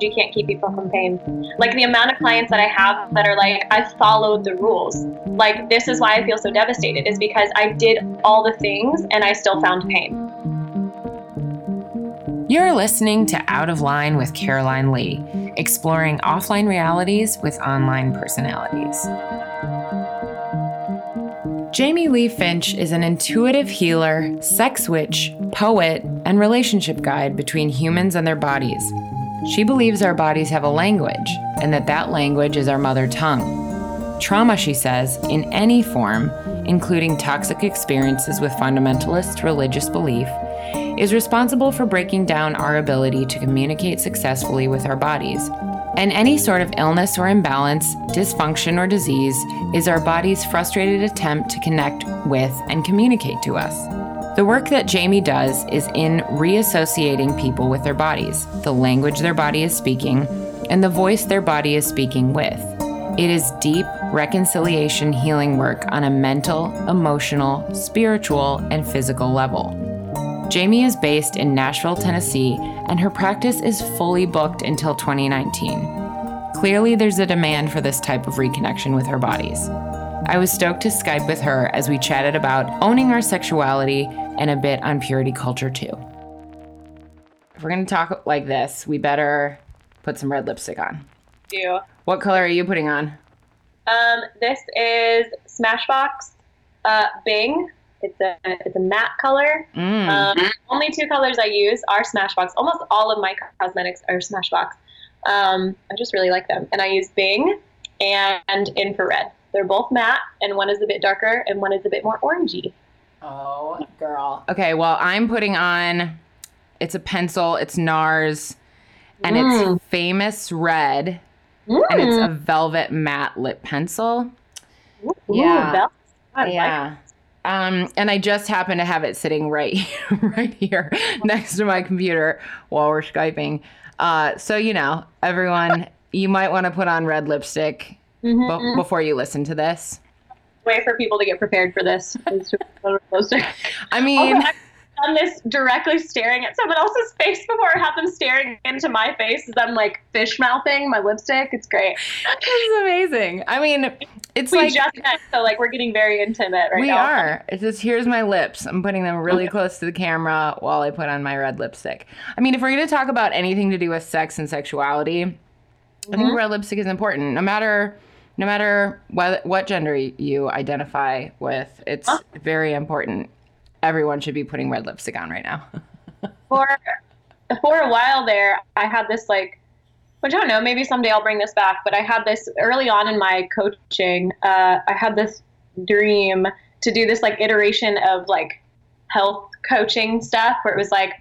You can't keep people from pain. Like the amount of clients that I have that are like, I followed the rules. Like, this is why I feel so devastated, is because I did all the things and I still found pain. You're listening to Out of Line with Caroline Lee, exploring offline realities with online personalities. Jamie Lee Finch is an intuitive healer, sex witch, poet, and relationship guide between humans and their bodies. She believes our bodies have a language and that that language is our mother tongue. Trauma, she says, in any form, including toxic experiences with fundamentalist religious belief, is responsible for breaking down our ability to communicate successfully with our bodies. And any sort of illness or imbalance, dysfunction or disease is our body's frustrated attempt to connect with and communicate to us. The work that Jamie does is in reassociating people with their bodies, the language their body is speaking, and the voice their body is speaking with. It is deep reconciliation healing work on a mental, emotional, spiritual, and physical level. Jamie is based in Nashville, Tennessee, and her practice is fully booked until 2019. Clearly, there's a demand for this type of reconnection with her bodies. I was stoked to Skype with her as we chatted about owning our sexuality and a bit on purity culture, too. If we're to talk like this, we better put some red lipstick on. Do. What color are you putting on? Um, this is Smashbox uh, Bing. It's a it's a matte color. Mm. Um, only two colors I use are Smashbox. Almost all of my cosmetics are Smashbox. Um, I just really like them, and I use Bing and infrared. They're both matte, and one is a bit darker, and one is a bit more orangey. Oh, girl. Okay, well, I'm putting on. It's a pencil. It's NARS, and Mm. it's famous red, and it's Mm. a velvet matte lip pencil. Ooh, yeah. Belle. I like yeah. Um, and I just happen to have it sitting right, here, right here next to my computer while we're skyping. Uh, so you know, everyone, you might want to put on red lipstick Mhm. be- before you listen to this. Way for people to get prepared for this. is to put a poster. I mean, Also, I've done this directly staring at someone else's face before. I have them staring into my face as I'm like fish mouthing my lipstick. It's great. it's amazing. I mean, it's We like just met, so like we're getting very intimate right we now. are. It's just here's my lips. I'm putting them really close to the camera while I put on my red lipstick. I mean, if we're gonna talk about anything to do with sex and sexuality, I think Mhm. red lipstick is important. No matter no matter what what gender you identify with, it's Huh? very important. Everyone should be putting red lipstick on right now. For for a while there, I had this like, which I don't know. Maybe someday I'll bring this back. But I had this early on in my coaching. Uh, I had this dream to do this like iteration of like health coaching stuff where it was like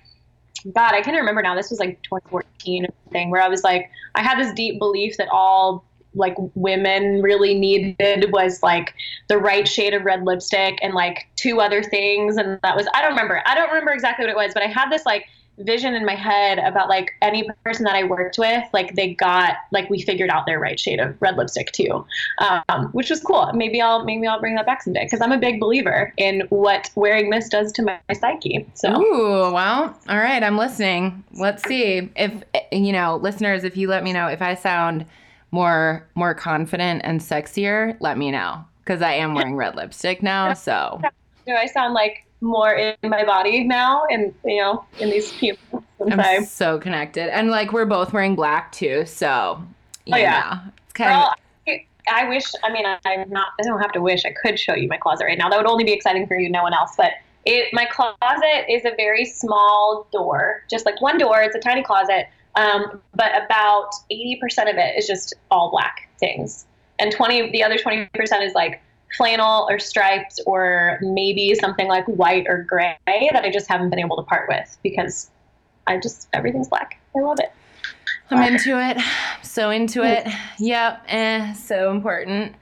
God, I can't remember now. This was like 2014 or something where I was like, I had this deep belief that all like women really needed was like the right shade of red lipstick and like two other things. And that was, I don't remember. I don't remember exactly what it was, but I had this like vision in my head about like any person that I worked with, like they got, like we figured out their right shade of red lipstick too, um, which was cool. Maybe I'll, maybe I'll bring that back someday because I'm a big believer in what wearing this does to my, psyche. So. Ooh, well, all right, I'm listening. Let's see if you know, listeners, if you let me know if I sound more more confident and sexier, let me know because I am wearing red lipstick now. So do I sound like more in my body now and you know in these people? I'm so connected, and like we're both wearing black too. So Oh, yeah. know, it's kind Girl, of I, I wish I mean I, I'm not I don't have to wish I could show you my closet right now that would only be exciting for you no one else but it my closet is a very small door just like one door it's a tiny closet um, but about 80% of it is just all black things and 20 the other 20% is like flannel or stripes or maybe something like white or gray that I just haven't been able to part with because I just everything's black I love it I'm into it. So into it. Yep. Eh, so important.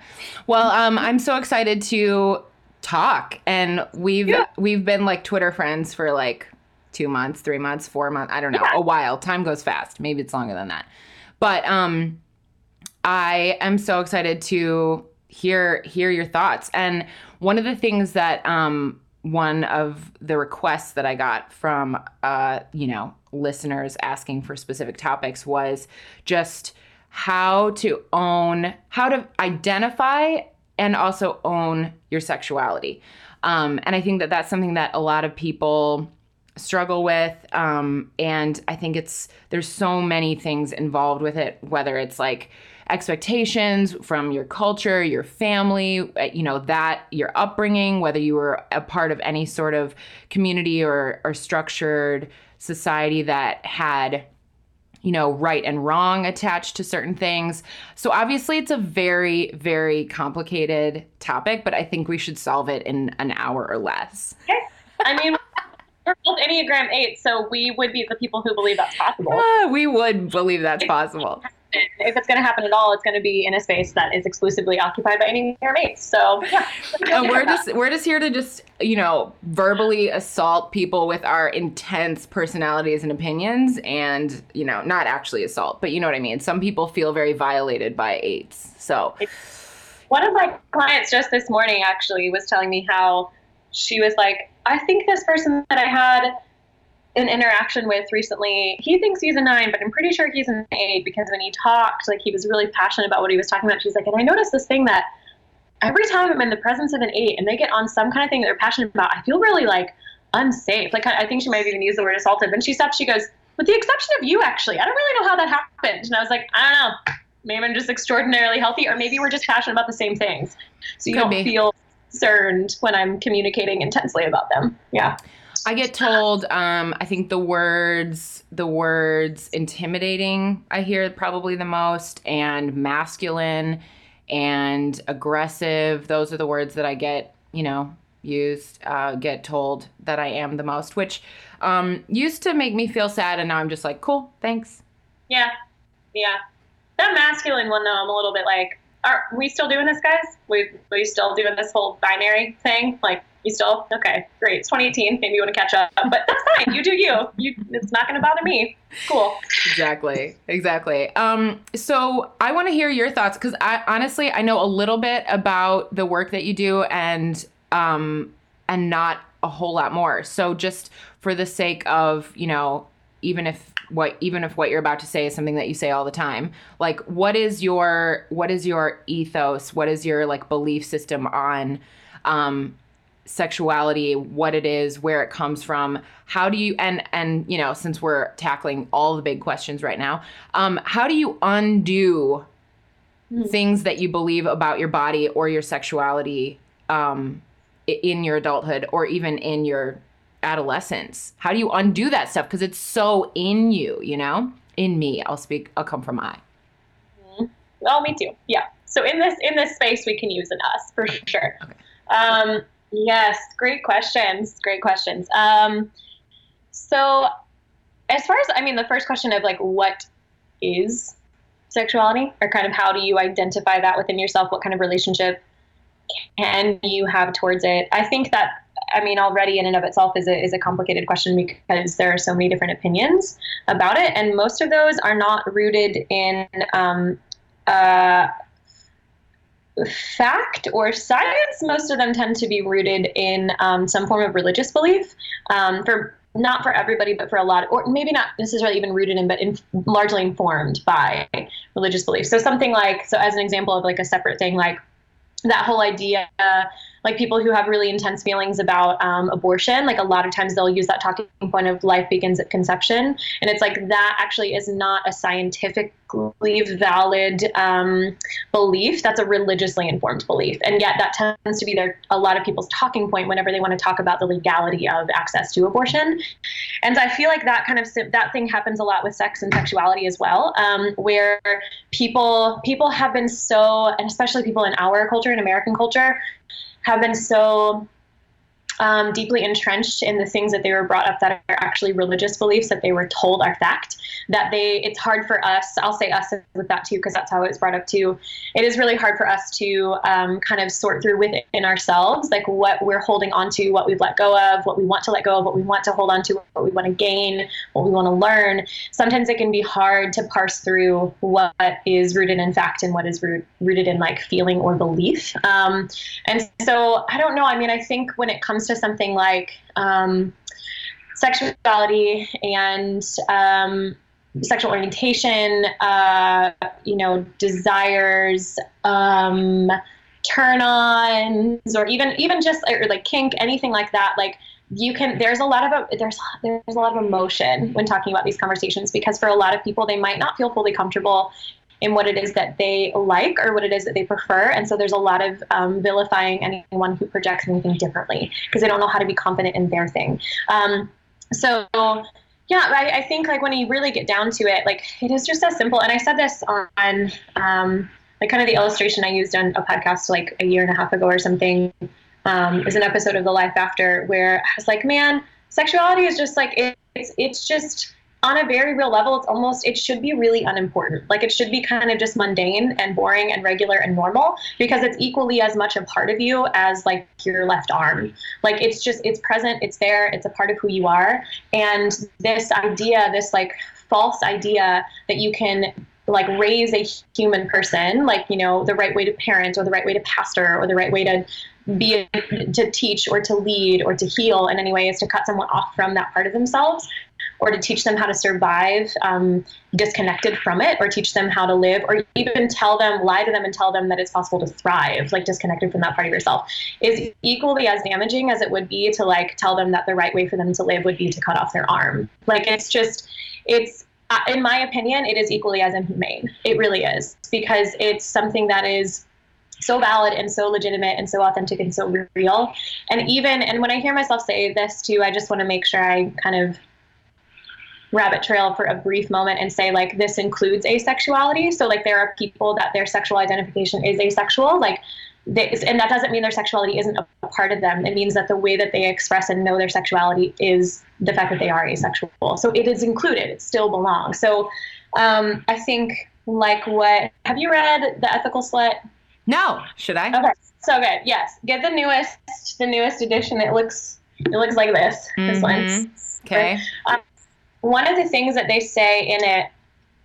Well, um, I'm so excited to talk, and we've Yeah. we've been like Twitter friends for like two months, three months, four months. I don't know, Yeah. a while. Time goes fast. Maybe it's longer than that. But um, I am so excited to hear hear your thoughts. And one of the things that um one of the requests that I got from, uh, you know, listeners asking for specific topics was just how to own, how to identify and also own your sexuality. Um, and I think that that's something that a lot of people struggle with. Um, and I think it's, there's so many things involved with it, whether it's like, expectations from your culture, your family, uh, you know, that your upbringing, whether you were a part of any sort of community or, or structured society that had you know, right and wrong attached to certain things. So obviously it's a very, very complicated topic, but I think we should solve it in an hour or less. I mean, we're both Enneagram 8, so we would be the people who believe that's possible. Uh, we would believe that's possible if it's going to happen at all, it's going to be in a space that is exclusively occupied by of your. So yeah, uh, we're just we're just here to just you know verbally assault people with our intense personalities and opinions, and you know not actually assault, but you know what I mean. Some people feel very violated by eights. So one of my clients just this morning actually was telling me how she was like, I think this person that I had an interaction with recently. He thinks he's a nine, but I'm pretty sure he's an eight because when he talked, like he was really passionate about what he was talking about. She's like, and I noticed this thing that every time I'm in the presence of an eight and they get on some kind of thing that they're passionate about, I feel really like unsafe. Like I think she might have even used the word assaulted. When she stopped, she goes, with the exception of you, actually, I don't really know how that happened. And I was like, I don't know. Maybe I'm just extraordinarily healthy, or maybe we're just passionate about the same things. So you Could don't be. feel concerned when I'm communicating intensely about them. Yeah. I get told, um, I think the words, the words intimidating, I hear probably the most, and masculine and aggressive. Those are the words that I get, you know, used, uh, get told that I am the most, which um, used to make me feel sad. And now I'm just like, cool, thanks. Yeah. Yeah. That masculine one, though, I'm a little bit like, are we still doing this, guys? We we still doing this whole binary thing? Like, you still okay? Great. It's 2018. Maybe you want to catch up, but that's fine. You do you. You. It's not going to bother me. Cool. Exactly. Exactly. Um. So I want to hear your thoughts because I honestly I know a little bit about the work that you do and um and not a whole lot more. So just for the sake of you know even if what even if what you're about to say is something that you say all the time like what is your what is your ethos what is your like belief system on um sexuality what it is where it comes from how do you and and you know since we're tackling all the big questions right now um how do you undo mm-hmm. things that you believe about your body or your sexuality um in your adulthood or even in your adolescence? How do you undo that stuff? Because it's so in you, you know? In me. I'll speak, I'll come from I. Mm-hmm. Oh, me too. Yeah. So in this in this space we can use an us for sure. Okay. Um, yes, great questions. Great questions. Um, so as far as I mean the first question of like what is sexuality or kind of how do you identify that within yourself? What kind of relationship can you have towards it? I think that I mean, already in and of itself is a, is a complicated question because there are so many different opinions about it, and most of those are not rooted in um, uh, fact or science. Most of them tend to be rooted in um, some form of religious belief. Um, for not for everybody, but for a lot, or maybe not necessarily even rooted in, but in, largely informed by religious beliefs. So something like, so as an example of like a separate thing, like that whole idea like people who have really intense feelings about um, abortion like a lot of times they'll use that talking point of life begins at conception. And it's like that actually is not a scientifically valid um, belief that's a religiously informed belief. And yet that tends to be their a lot of people's talking point whenever they want to talk about the legality of access to abortion. And i feel like that kind of that thing happens a lot with sex and sexuality as well um, where people people have been so and especially people in our culture in american culture have been so um, deeply entrenched in the things that they were brought up that are actually religious beliefs that they were told are fact that they it's hard for us i'll say us with that too because that's how it's brought up too. It is really hard for us to um, kind of sort through within ourselves like what we're holding on to what we've let go of what we want to let go of what we want to hold on to what we want to gain what we want to learn. Sometimes it can be hard to parse through what is rooted in fact and what is root, rooted in like feeling or belief. Um, and so i don't know i mean i think when it comes to to something like um, sexuality and um, sexual orientation, uh, you know, desires, um, turn-ons, or even even just or like kink, anything like that, like you can there's a lot of there's there's a lot of emotion when talking about these conversations because for a lot of people they might not feel fully comfortable in what it is that they like or what it is that they prefer. And so there's a lot of um, vilifying anyone who projects anything differently because they don't know how to be confident in their thing. Um, so yeah I, I, think like when you really get down to it like it is just as simple. And i said this on um, like kind of the illustration i used on a podcast like a year and a half ago or something. Um, is an episode of The Life After where I was like, man, sexuality is just like it, it's it's just on a very real level. It's almost it should be really unimportant. Like it should be kind of just mundane and boring and regular and normal because it's equally as much a part of you as like your left arm. Like it's just it's present. It's there. It's a part of who you are. And this idea, this like false idea that you can like raise a human person like you know the right way to parent or the right way to pastor or the right way to be to teach or to lead or to heal in any way is to cut someone off from that part of themselves or to teach them how to survive um, disconnected from it or teach them how to live or even tell them lie to them and tell them that it's possible to thrive like disconnected from that part of yourself is equally as damaging as it would be to like tell them that the right way for them to live would be to cut off their arm like it's just it's uh, in my opinion it is equally as inhumane it really is because it's something that is so valid and so legitimate and so authentic and so real. And even, and when I hear myself say this too, I just want to make sure I kind of rabbit trail for a brief moment and say like this includes asexuality so like there are people that their sexual identification is asexual like they, and that doesn't mean their sexuality isn't a part of them it means that the way that they express and know their sexuality is the fact that they are asexual so it is included it still belongs so um, i think like what have you read the ethical slut no, should I? Okay, so good. Yes, get the newest, the newest edition. It looks, it looks like this. Mm-hmm. This one okay. Um, one of the things that they say in it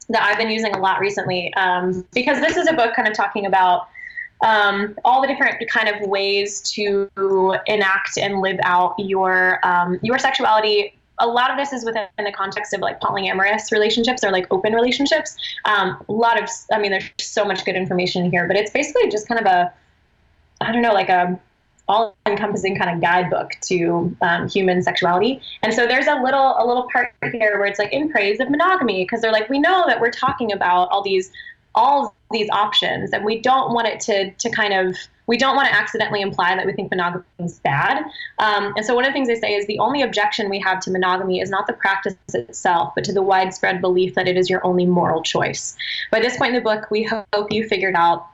that I've been using a lot recently, um, because this is a book kind of talking about um, all the different kind of ways to enact and live out your um, your sexuality a lot of this is within the context of like polyamorous relationships or like open relationships. Um, a lot of, I mean, there's so much good information here, but it's basically just kind of a, I don't know, like a all encompassing kind of guidebook to um, human sexuality. And so there's a little, a little part here where it's like in praise of monogamy, because they're like, we know that we're talking about all these, all these options and we don't want it to, to kind of, we don't want to accidentally imply that we think monogamy is bad. Um, and so, one of the things they say is the only objection we have to monogamy is not the practice itself, but to the widespread belief that it is your only moral choice. By this point in the book, we hope you figured out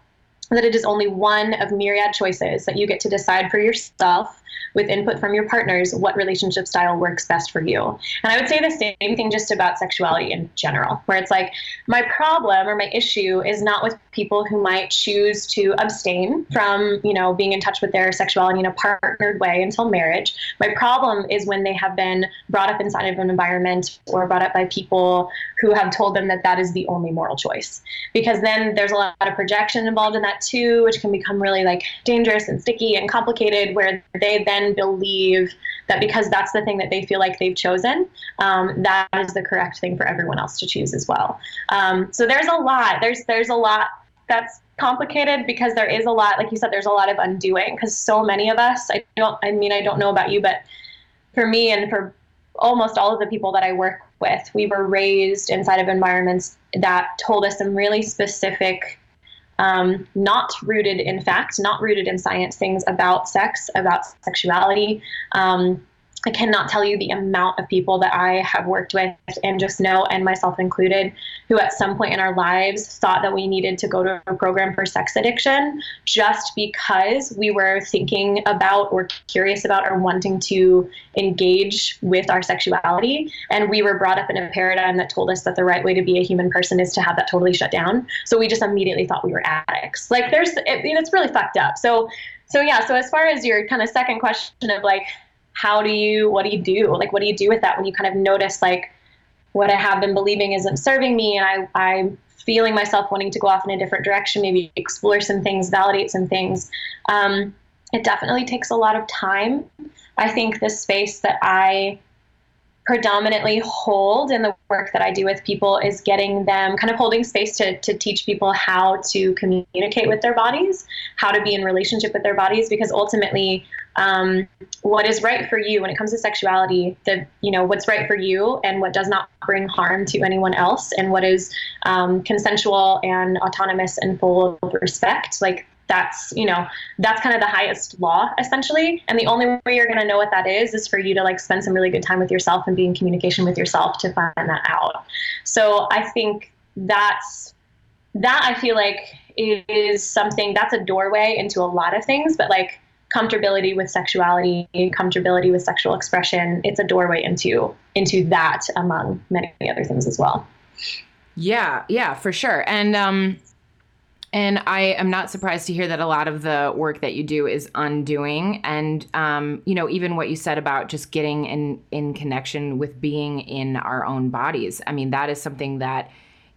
that it is only one of myriad choices that you get to decide for yourself with input from your partners what relationship style works best for you. And I would say the same thing just about sexuality in general, where it's like my problem or my issue is not with people who might choose to abstain from, you know, being in touch with their sexuality in a partnered way until marriage. My problem is when they have been brought up inside of an environment or brought up by people who have told them that that is the only moral choice. Because then there's a lot of projection involved in that which can become really like dangerous and sticky and complicated, where they then then believe that because that's the thing that they feel like they've chosen, um, that is the correct thing for everyone else to choose as well. Um, so there's a lot. There's there's a lot that's complicated because there is a lot. Like you said, there's a lot of undoing because so many of us. I don't. I mean, I don't know about you, but for me and for almost all of the people that I work with, we were raised inside of environments that told us some really specific um, not rooted in fact, not rooted in science, things about sex, about sexuality. Um, I cannot tell you the amount of people that I have worked with and just know, and myself included, who at some point in our lives thought that we needed to go to a program for sex addiction just because we were thinking about or curious about or wanting to engage with our sexuality. And we were brought up in a paradigm that told us that the right way to be a human person is to have that totally shut down. So we just immediately thought we were addicts. Like there's, it, it's really fucked up. So, so yeah. So as far as your kind of second question of like, how do you what do you do? Like what do you do with that when you kind of notice like what i have been believing isn't serving me and i i'm feeling myself wanting to go off in a different direction maybe explore some things validate some things. Um, it definitely takes a lot of time. I think the space that I predominantly hold in the work that I do with people is getting them kind of holding space to, to teach people how to communicate with their bodies, how to be in relationship with their bodies, because ultimately, um, what is right for you when it comes to sexuality, the you know what's right for you and what does not bring harm to anyone else, and what is um, consensual and autonomous and full of respect, like that's you know that's kind of the highest law essentially. And the only way you're going to know what that is is for you to like spend some really good time with yourself and be in communication with yourself to find that out. So i think that's that i feel like is something that's a doorway into a lot of things but like comfortability with sexuality and comfortability with sexual expression it's a doorway into into that among many other things as well yeah yeah for sure and um and I am not surprised to hear that a lot of the work that you do is undoing. And, um, you know, even what you said about just getting in, in connection with being in our own bodies. I mean, that is something that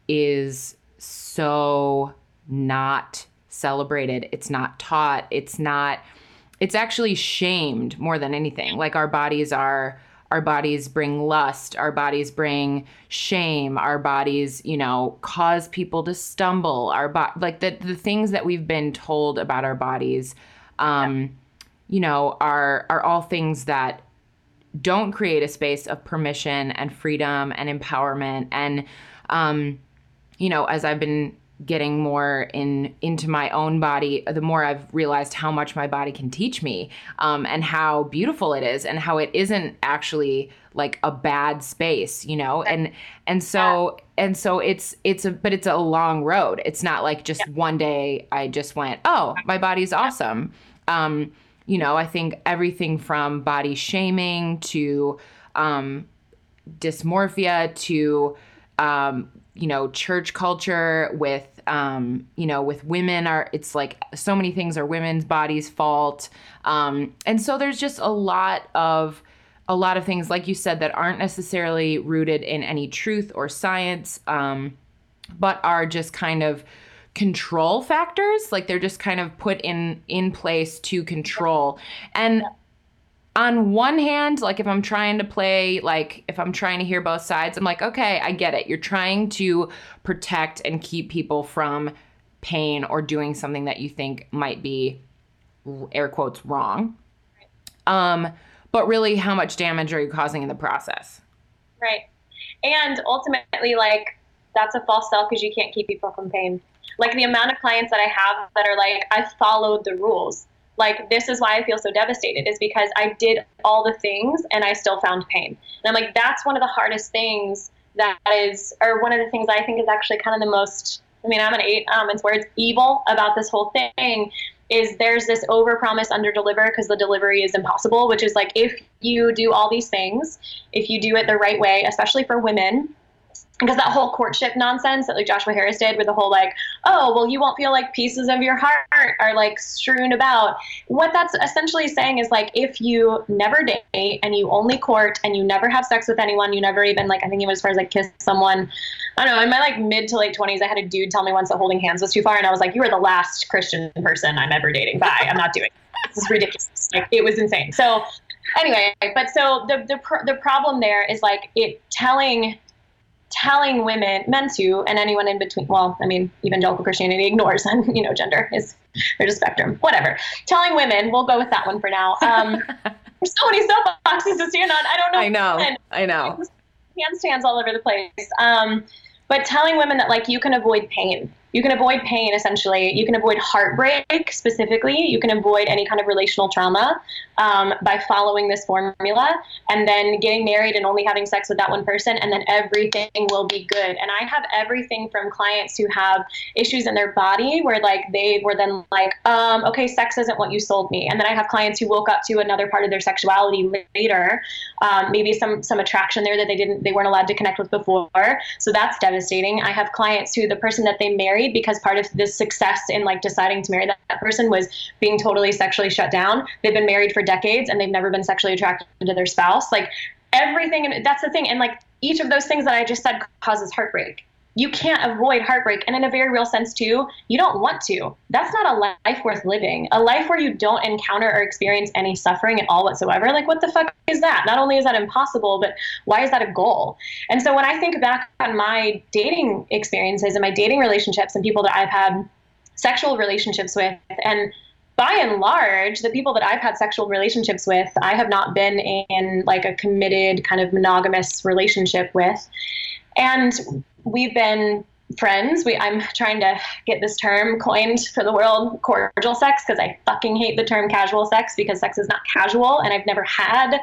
is so not celebrated. It's not taught. It's not, it's actually shamed more than anything. Like our bodies are our bodies bring lust our bodies bring shame our bodies you know cause people to stumble our bo- like the, the things that we've been told about our bodies um yeah. you know are are all things that don't create a space of permission and freedom and empowerment and um you know as i've been getting more in into my own body the more i've realized how much my body can teach me um, and how beautiful it is and how it isn't actually like a bad space you know? And and so and so it's it's a but it's a long road. It's not like just yeah. one day i just went oh my body's awesome. Um, you know i think everything from body shaming to um, dysmorphia to um, you know church culture with um, you know with women are it's like so many things are women's bodies fault. Um, and so there's just a lot of a lot of things like you said that aren't necessarily rooted in any truth or science um, but are just kind of control factors. Like they're just kind of put in in place to control. And on one hand, like if I'm trying to play, like if I'm trying to hear both sides, I'm like, okay, I get it. You're trying to protect and keep people from pain or doing something that you think might be air quotes wrong. Um, but really, how much damage are you causing in the process? Right. And ultimately, like, that's a false self because you can't keep people from pain. Like, the amount of clients that I have that are like, I followed the rules like this is why I feel so devastated is because I did all the things and I still found pain. And I'm like that's one of the hardest things that is or one of the things I think is actually kind of the most I mean I'm an eight um it's where it's evil about this whole thing is there's this over promise under deliver because the delivery is impossible which is like if you do all these things if you do it the right way especially for women because that whole courtship nonsense that like Joshua Harris did with the whole like, oh, well, you won't feel like pieces of your heart are like strewn about. What that's essentially saying is like, if you never date and you only court and you never have sex with anyone, you never even like, I think even as far as like kiss someone. I don't know. In my like mid to late twenties, I had a dude tell me once that holding hands was too far, and I was like, you are the last Christian person I'm ever dating. Bye. I'm not doing. It. This is ridiculous. Like it was insane. So anyway, but so the the the problem there is like it telling telling women, men too, and anyone in between. Well, I mean, evangelical Christianity ignores, and you know, gender is there's a spectrum. Whatever. Telling women, we'll go with that one for now. Um, there's so many soapboxes to stand on. I don't know. I know. I know. Handstands all over the place. Um, but telling women that like you can avoid pain you can avoid pain essentially. You can avoid heartbreak specifically. You can avoid any kind of relational trauma um, by following this formula and then getting married and only having sex with that one person and then everything will be good. And i have everything from clients who have issues in their body where like they were then like um, okay sex isn't what you sold me. And then i have clients who woke up to another part of their sexuality later um, maybe some some attraction there that they didn't they weren't allowed to connect with before. So that's devastating. I have clients who the person that they married married because part of this success in like deciding to marry that, that person was being totally sexually shut down. They've been married for decades and they've never been sexually attracted to their spouse. Like everything, and that's the thing. And like each of those things that I just said causes heartbreak. You can't avoid heartbreak. And in a very real sense, too, you don't want to. That's not a life worth living. A life where you don't encounter or experience any suffering at all whatsoever. Like, what the fuck is that? Not only is that impossible, but why is that a goal? And so when I think back on my dating experiences and my dating relationships and people that I've had sexual relationships with, and by and large, the people that I've had sexual relationships with, I have not been in like a committed kind of monogamous relationship with. And we've been friends. We I'm trying to get this term coined for the world, cordial sex, because I fucking hate the term casual sex because sex is not casual and I've never had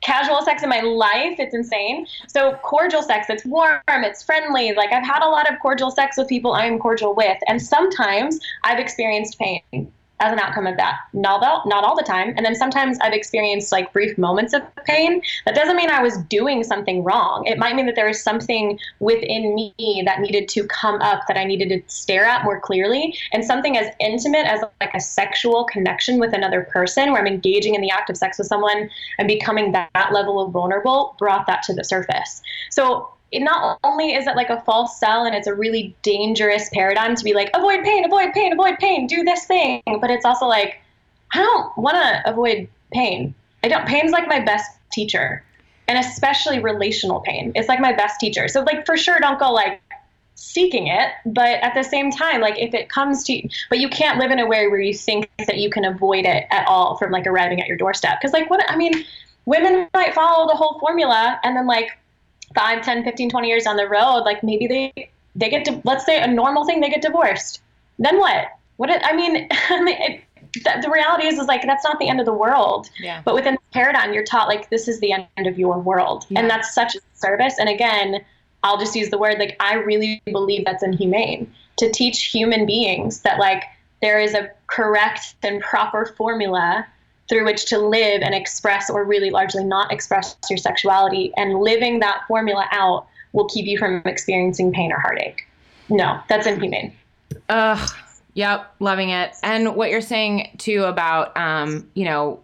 casual sex in my life. It's insane. So cordial sex, it's warm, it's friendly. Like I've had a lot of cordial sex with people I'm cordial with, and sometimes I've experienced pain as an outcome of that. Not all, not all the time. And then sometimes I've experienced like brief moments of pain. That doesn't mean I was doing something wrong. It might mean that there was something within me that needed to come up that I needed to stare at more clearly. And something as intimate as like a sexual connection with another person where I'm engaging in the act of sex with someone and becoming that, that level of vulnerable brought that to the surface. So it not only is it like a false sell and it's a really dangerous paradigm to be like avoid pain avoid pain avoid pain do this thing but it's also like i don't want to avoid pain. I don't pain's like my best teacher and especially relational pain it's like my best teacher. So like for sure don't go like seeking it but at the same time like if it comes to but you can't live in a way where you think that you can avoid it at all from like arriving at your doorstep. Because like what i mean women might follow the whole formula and then like 5 10 15 20 years down the road like maybe they they get to let's say a normal thing they get divorced. Then what? What it, i mean, it, the, the, reality is is like that's not the end of the world. Yeah. but within the paradigm you're taught like this is the end of your world. Yeah. and that's such a service. And again i'll just use the word like i really believe that's inhumane to teach human beings that like there is a correct and proper formula through which to live and express or really largely not express your sexuality. And living that formula out will keep you from experiencing pain or heartache. No that's inhumane. Ugh. Yep. Loving it. And what you're saying too about um you know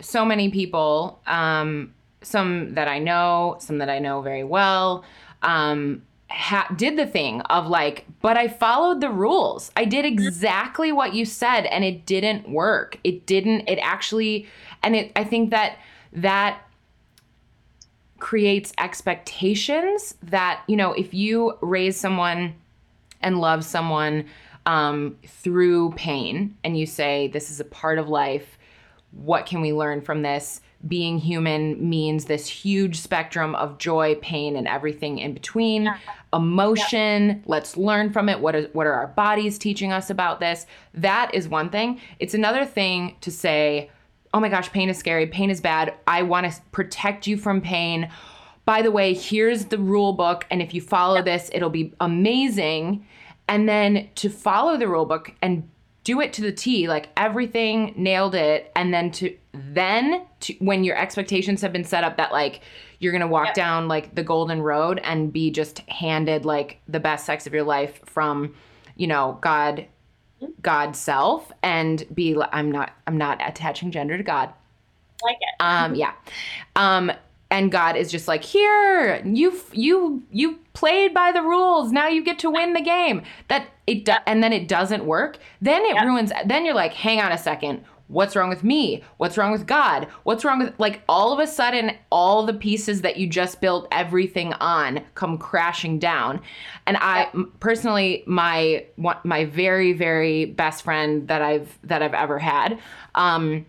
so many people um some that i know some that i know very well um ha- did the thing of like, but I followed the rules. I did exactly what you said and it didn't work. It didn't, it actually, and it, I think that that creates expectations that, you know, if you raise someone and love someone um, through pain and you say, this is a part of life, what can we learn from this? Being human means this huge spectrum of joy, pain, and everything in between. Yeah. Emotion, yeah. let's learn from it. What is what are our bodies teaching us about this? That is one thing. It's another thing to say, "Oh my gosh, pain is scary. Pain is bad. I want to protect you from pain." By the way, here's the rule book and if you follow yeah. this, it'll be amazing. And then to follow the rule book and do it to the T, like everything nailed it, and then to then to, when your expectations have been set up that like you're gonna walk yep. down like the golden road and be just handed like the best sex of your life from, you know, God, mm-hmm. Self, and be I'm not I'm not attaching gender to God. Like it. Um, yeah. Um, and God is just like, here, you you you played by the rules. Now you get to win the game. That it do- and then it doesn't work. Then it ruins. Then you're like, hang on a second. What's wrong with me? What's wrong with God? What's wrong with like all of a sudden all the pieces that you just built everything on come crashing down. And I personally my my very very best friend that I've that I've ever had um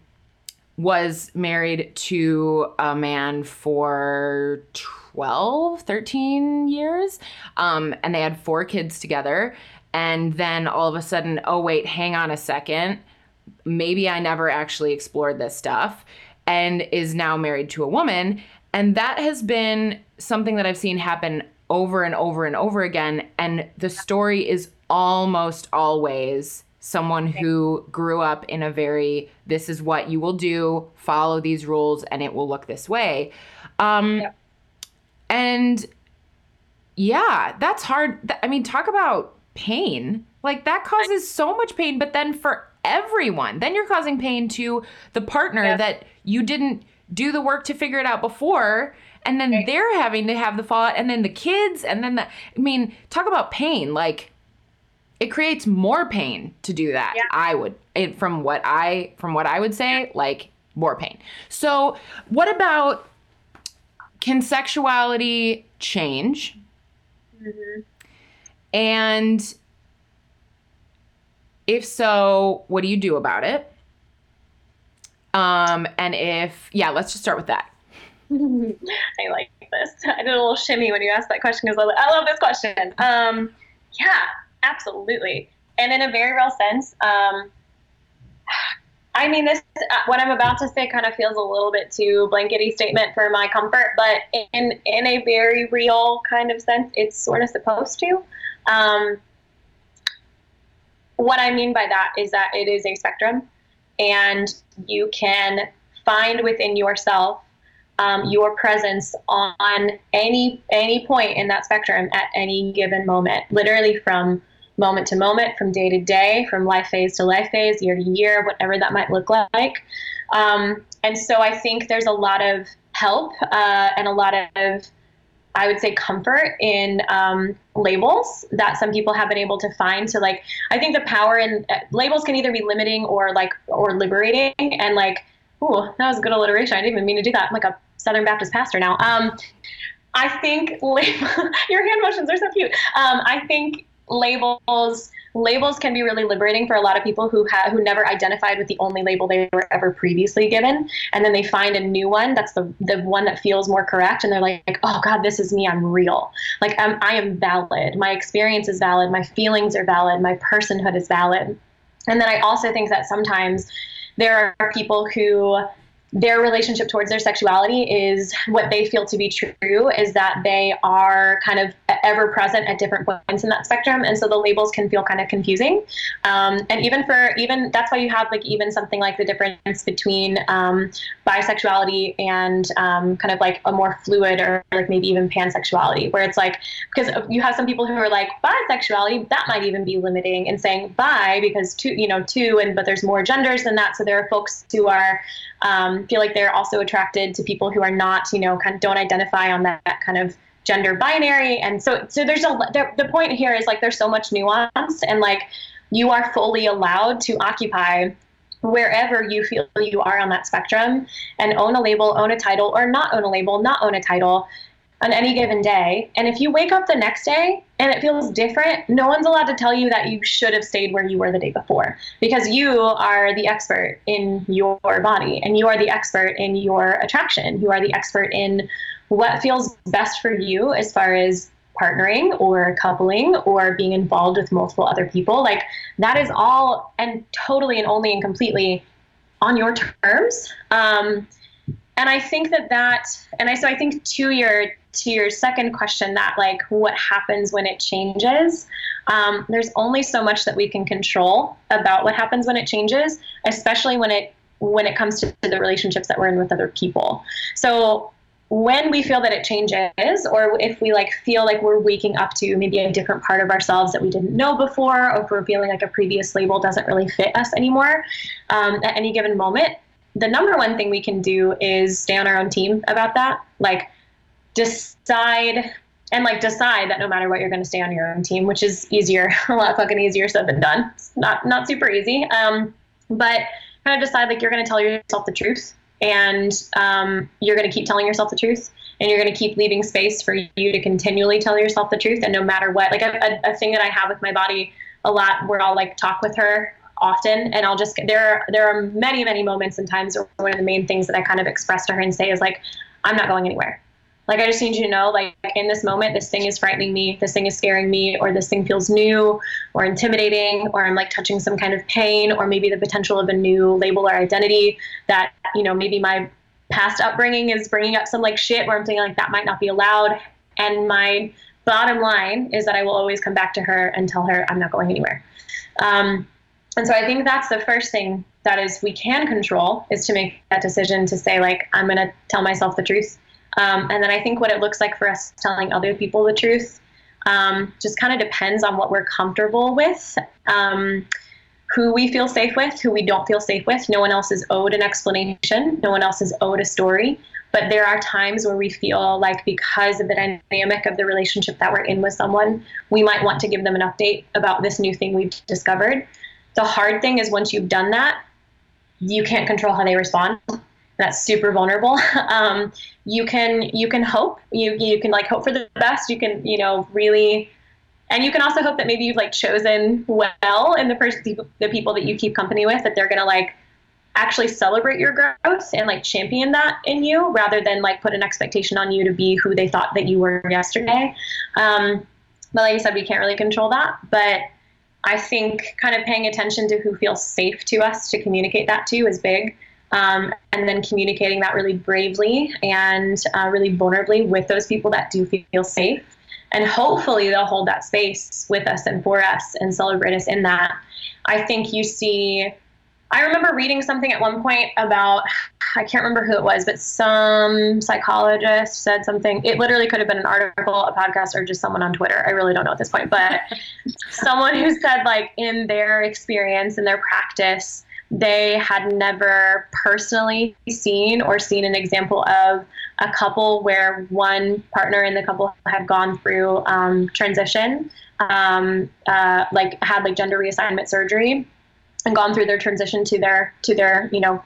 was married to a man for 12, 13 years. Um, and they had four kids together. And then all of a sudden, oh, wait, hang on a second. Maybe I never actually explored this stuff and is now married to a woman. And that has been something that I've seen happen over and over and over again. And the story is almost always someone who grew up in a very this is what you will do follow these rules and it will look this way um yeah. and yeah that's hard i mean talk about pain like that causes so much pain but then for everyone then you're causing pain to the partner yeah. that you didn't do the work to figure it out before and then they're having to have the fallout and then the kids and then the i mean talk about pain like it creates more pain to do that Yeah. i would it, from what i from what i would say like more pain so what about can sexuality change Mhm. And if so what do you do about it um and if yeah let's just start with that I like this. I did a little shimmy when you asked that question because I, love this question. Um, yeah, absolutely. And in a very real sense, um, I mean, this uh, what I'm about to say kind of feels a little bit too blankety statement for my comfort, but in in a very real kind of sense, it's sort of supposed to. Um, what I mean by that is that it is a spectrum, and you can find within yourself um, your presence on any any point in that spectrum at any given moment, literally from moment to moment, from day to day, from life phase to life phase, year to year, whatever that might look like. Um, and so I think there's a lot of help uh, and a lot of I would say comfort in um, labels that some people have been able to find. So like I think the power in uh, labels can either be limiting or like or liberating. And like, ooh, that was a good alliteration. I didn't even mean to do that. I'm like a Southern Baptist pastor now. Um, I think label, your hand motions are so cute. Um, I think labels labels can be really liberating for a lot of people who have who never identified with the only label they were ever previously given. And then they find a new one that's the the one that feels more correct and they're like oh god this is me. I'm real. Like I'm, i am valid. My experience is valid. My feelings are valid. My personhood is valid. And then i also think that sometimes there are people who their relationship towards their sexuality is what they feel to be true is that they are kind of ever present at different points in that spectrum. And so the labels can feel kind of confusing. Um, and even for even that's why you have like even something like the difference between um, bisexuality and um, kind of like a more fluid or like maybe even pansexuality where it's like because you have some people who are like bisexuality that might even be limiting and saying bi because two you know two and but there's more genders than that. So there are folks who are um, feel like they're also attracted to people who are not, you know, kind of don't identify on that, that kind of gender binary. And so, so there's a the, the point here is like there's so much nuance, and like you are fully allowed to occupy wherever you feel you are on that spectrum and own a label, own a title, or not own a label, not own a title on any given day. And if you wake up the next day and it feels different, no one's allowed to tell you that you should have stayed where you were the day before because you are the expert in your body and you are the expert in your attraction. You are the expert in what feels best for you as far as partnering or coupling or being involved with multiple other people. Like that is all and totally and only and completely on your terms. Um, and I think that that, and I so I think to your to your second question, that like what happens when it changes. Um, there's only so much that we can control about what happens when it changes, especially when it when it comes to the relationships that we're in with other people. So when we feel that it changes, or if we like feel like we're waking up to maybe a different part of ourselves that we didn't know before, or if we're feeling like a previous label doesn't really fit us anymore um, at any given moment, the number one thing we can do is stay on our own team about that. Like decide and like decide that no matter what you're going to stay on your own team, which is easier, a lot fucking easier said than done. It's not not super easy. Um, but kind of decide like you're going to tell yourself the truth and um, you're going to keep telling yourself the truth and you're going to keep leaving space for you to continually tell yourself the truth and no matter what like a, a, a thing that i have with my body a lot where i'll like talk with her often. And i'll just there are there are many many moments and times where one of the main things that i kind of express to her and say is like i'm not going anywhere. Like i just need you to know like in this moment this thing is frightening me this thing is scaring me or this thing feels new or intimidating or i'm like touching some kind of pain or maybe the potential of a new label or identity that you know maybe my past upbringing is bringing up some like shit where i'm thinking like that might not be allowed. And my bottom line is that i will always come back to her and tell her i'm not going anywhere. Um, and so i think that's the first thing that is we can control is to make that decision to say like i'm going to tell myself the truth um, and then I think what it looks like for us telling other people the truth um, just kind of depends on what we're comfortable with, um, who we feel safe with, who we don't feel safe with. No one else is owed an explanation. No one else is owed a story. But there are times where we feel like because of the dynamic of the relationship that we're in with someone, we might want to give them an update about this new thing we've discovered. The hard thing is once you've done that, you can't control how they respond. That's super vulnerable. Um, you can you can hope you you can like hope for the best. You can you know really and you can also hope that maybe you've like chosen well in the person the people that you keep company with that they're gonna like actually celebrate your growth and like champion that in you rather than like put an expectation on you to be who they thought that you were yesterday um, but like you said we can't really control that but i think kind of paying attention to who feels safe to us to communicate that to is big um, and then communicating that really bravely and uh, really vulnerably with those people that do feel safe and hopefully they'll hold that space with us and for us and celebrate us in that. I think you see I remember reading something at one point about I can't remember who it was, but some psychologist said something. It literally could have been an article, a podcast, or just someone on Twitter. I really don't know at this point, but someone who said like in their experience in their practice, they had never personally seen or seen an example of a couple where one partner in the couple had gone through um, transition, um, uh, like had like gender reassignment surgery, and gone through their transition to their to their you know,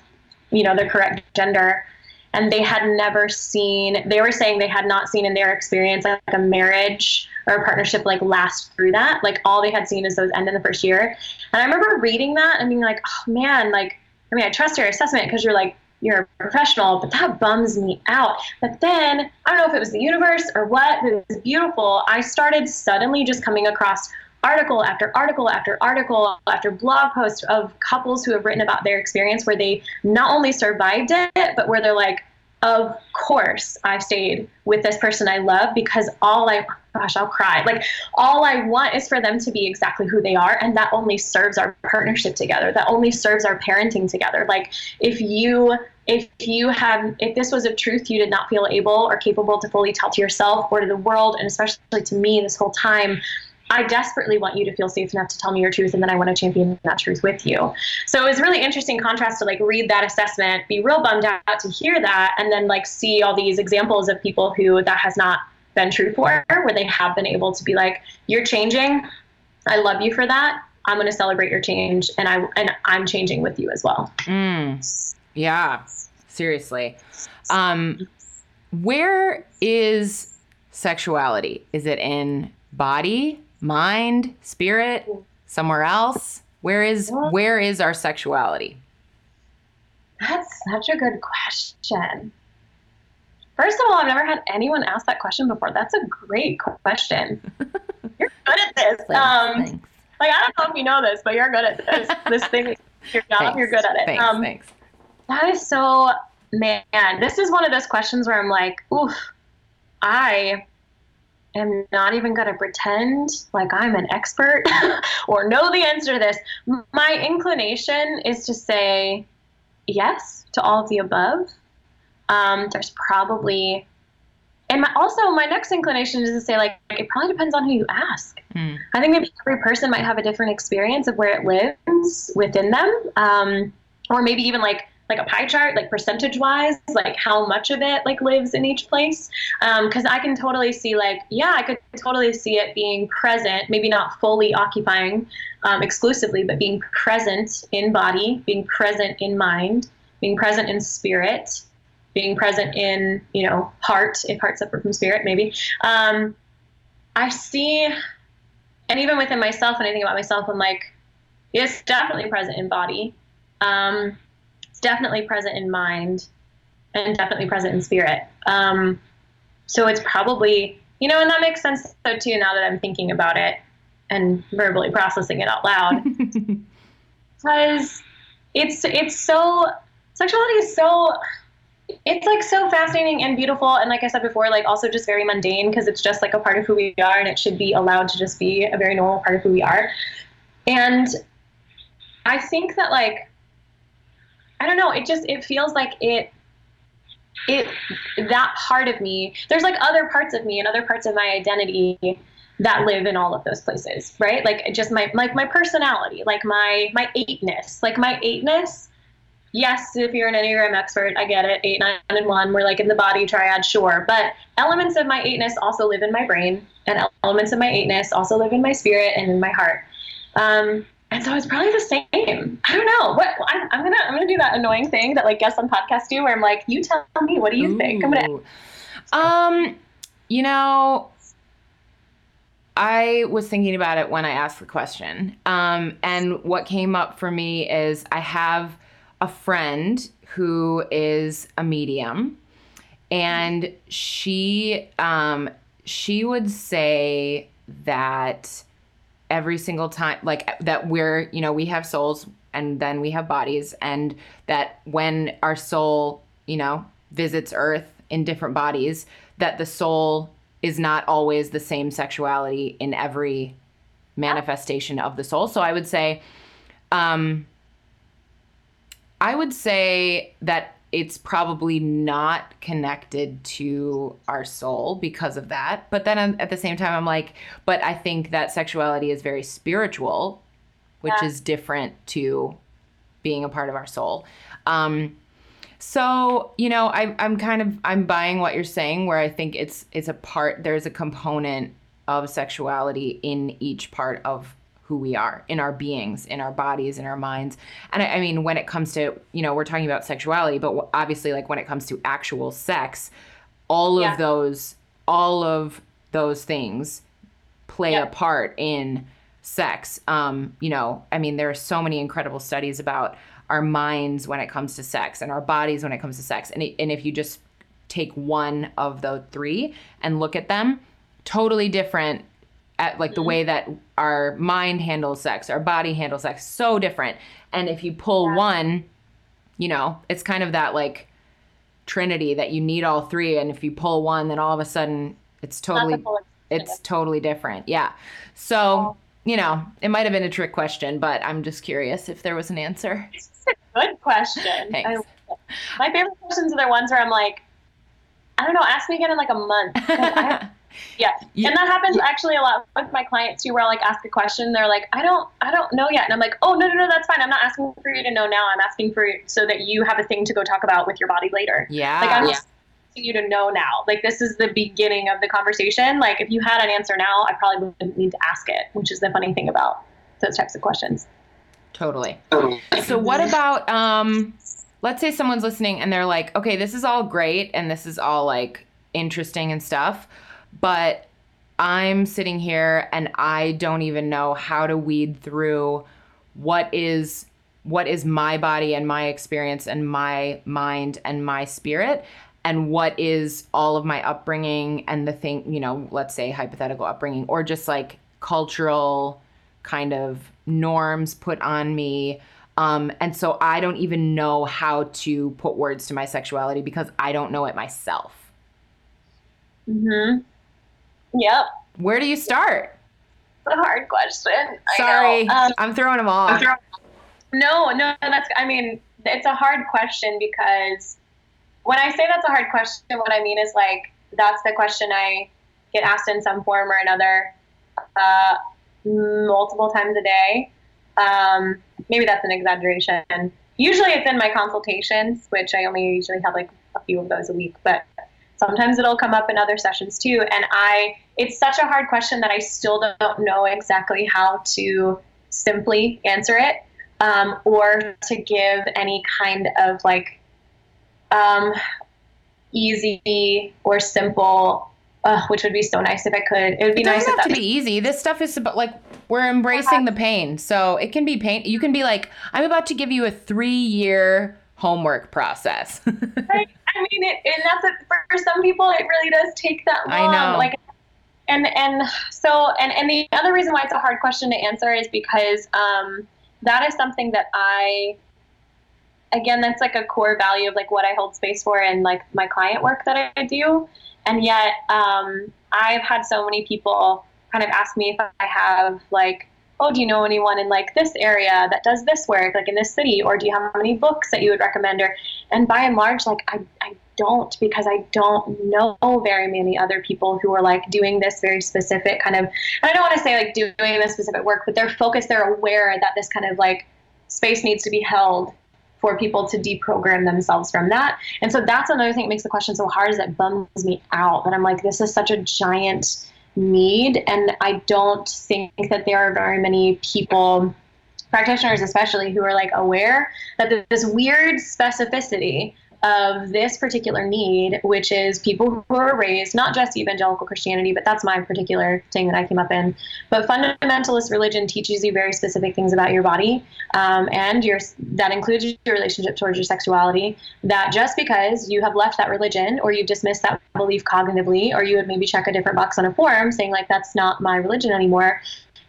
you know their correct gender, and they had never seen. They were saying they had not seen in their experience like a marriage or a partnership like last through that. Like all they had seen is those end in the first year, and I remember reading that and being like, oh man, like I mean I trust your assessment because you're like you're a professional, but that bums me out. But then I don't know if it was the universe or what, it was beautiful. I started suddenly just coming across article after article after article after blog post of couples who have written about their experience where they not only survived it, but where they're like, of course I've stayed with this person I love because all I gosh I'll cry. Like all I want is for them to be exactly who they are and that only serves our partnership together. That only serves our parenting together. Like if you if you have if this was a truth you did not feel able or capable to fully tell to yourself or to the world and especially to me this whole time I desperately want you to feel safe enough to tell me your truth, and then I want to champion that truth with you. So it was really interesting contrast to like read that assessment, be real bummed out to hear that, and then like see all these examples of people who that has not been true for, where they have been able to be like, "You're changing. I love you for that. I'm going to celebrate your change, and I and I'm changing with you as well." Mm. Yeah, seriously. Um, where is sexuality? Is it in body? Mind, spirit, somewhere else? Where is where is our sexuality? That's such a good question. First of all, I've never had anyone ask that question before. That's a great question. you're good at this. Um, thanks. Like I don't know if you know this, but you're good at this. this thing, your job, thanks, you're good at it. Thanks, um, thanks. That is so man. This is one of those questions where I'm like, oof. I am not even going to pretend like I'm an expert or know the answer to this. My inclination is to say yes to all of the above. Um, there's probably, and my, also my next inclination is to say like it probably depends on who you ask. Mm. I think maybe every person might have a different experience of where it lives within them, um, or maybe even like like a pie chart, like percentage wise, like how much of it like lives in each place. Because um, I can totally see like, yeah, I could totally see it being present, maybe not fully occupying um, exclusively, but being present in body, being present in mind, being present in spirit, being present in you know heart, if heart separate from spirit, maybe. Um, I see, and even within myself, when I think about myself, I'm like, it's definitely present in body. Um, definitely present in mind and definitely present in spirit. Um, so it's probably, you know, and that makes sense though too now that I'm thinking about it and verbally processing it out loud. because it's it's so sexuality is so it's like so fascinating and beautiful and like i said before like also just very mundane because it's just like a part of who we are and it should be allowed to just be a very normal part of who we are and i think that like I don't know. It just it feels like it it that part of me. There's like other parts of me and other parts of my identity that live in all of those places, right? Like just my like my personality, like my my eightness, like my eightness yes, if you're an Enneagram expert, I get it. Eight, nine, and one, we're like in the body triad, sure. But elements of my eightness also live in my brain, and elements of my eightness also live in my spirit and in my heart. Um, and so it's probably the same. I don't know. What I'm, I'm, gonna I'm gonna do that annoying thing that like guests on podcasts do, where I'm like, you tell me, what do you Ooh. think? I'm gonna. Um, you know, I was thinking about it when I asked the question. Um, and what came up for me is I have a friend who is a medium, and she um, she would say that every single time, like that we're you know we have souls and then we have bodies, and that when our soul you know visits Earth in different bodies, that the soul is not always the same sexuality in every manifestation of the soul. So I would say, um, I would say that it's probably not connected to our soul because of that. But then at the same time, I'm like, but I think that sexuality is very spiritual, which yeah. is different to being a part of our soul. Um, so you know, I, I'm kind of I'm buying what you're saying, where I think it's it's a part. There's a component of sexuality in each part of who we are in our beings in our bodies in our minds and I, I, mean when it comes to you know we're talking about sexuality but obviously like when it comes to actual sex all yeah. of those all of those things play yeah. a part in sex um you know i mean there are so many incredible studies about our minds when it comes to sex and our bodies when it comes to sex and, it, and if you just take one of the three and look at them totally different at like the mm-hmm. way that our mind handles sex, our body handles sex, so different. And if you pull yeah. one, you know, it's kind of that like trinity that you need all three. And if you pull one, then all of a sudden it's totally it's totally different. Yeah. So, you know, it might have been a trick question, but I'm just curious if there was an answer. It's a good question. Thanks. My favorite questions are the ones where I'm like, I don't know, ask me again in like a month. Yeah. yeah. And that happens actually a lot with my clients too, where I'll like ask a question. They're like, I don't, I don't know yet. And I'm like, oh, no, no, no, that's fine. I'm not asking for you to know now. I'm asking for so that you have a thing to go talk about with your body later. Yeah. Like I'm yeah. asking you to know now. Like this is the beginning of the conversation. Like if you had an answer now, I probably wouldn't need to ask it, which is the funny thing about those types of questions. Totally. So what about, um, let's say someone's listening and they're like, okay, this is all great and this is all like interesting and stuff but I'm sitting here and I don't even know how to weed through what is what is my body and my experience and my mind and my spirit and what is all of my upbringing and the thing, you know, let's say hypothetical upbringing or just like cultural kind of norms put on me. Um, and so I don't even know how to put words to my sexuality because I don't know it myself. Mhm. Yep. Where do you start? It's a hard question. Sorry, um, I'm throwing them off. Throwing, no, no, that's. I mean, it's a hard question because when I say that's a hard question, what I mean is like that's the question I get asked in some form or another uh, multiple times a day. Um, maybe that's an exaggeration. Usually, it's in my consultations, which I only usually have like a few of those a week, but sometimes it'll come up in other sessions too and i it's such a hard question that i still don't know exactly how to simply answer it um, or to give any kind of like um, easy or simple uh, which would be so nice if I could. It would be it nice. Doesn't have to be easy. This stuff is about like we're embracing the pain, so it can be pain. You can be like, I'm about to give you a three year homework process. right. I mean, it, and that's it. For some people, it really does take that long. I know. Like, and and so and and the other reason why it's a hard question to answer is because um, that is something that I again that's like a core value of like what I hold space for and like my client work that I do. And yet, um, I've had so many people kind of ask me if I have like oh, do you know anyone in like this area that does this work, like in this city, or do you have any books that you would recommend? Or, and by and large, like I, I don't because I don't know very many other people who are like doing this very specific kind of. I don't want to say like doing this specific work, but they're focused. They're aware that this kind of like space needs to be held for people to deprogram themselves from that. And so that's another thing that makes the question so hard is that bums me out. That I'm like, this is such a giant need. And I don't think that there are very many people, practitioners especially, who are like aware that this weird specificity of this particular need, which is people who are raised, not just evangelical Christianity, but that's my particular thing that I came up in. But fundamentalist religion teaches you very specific things about your body, um, and your that includes your relationship towards your sexuality. That just because you have left that religion or you dismiss that belief cognitively, or you would maybe check a different box on a form saying like that's not my religion anymore,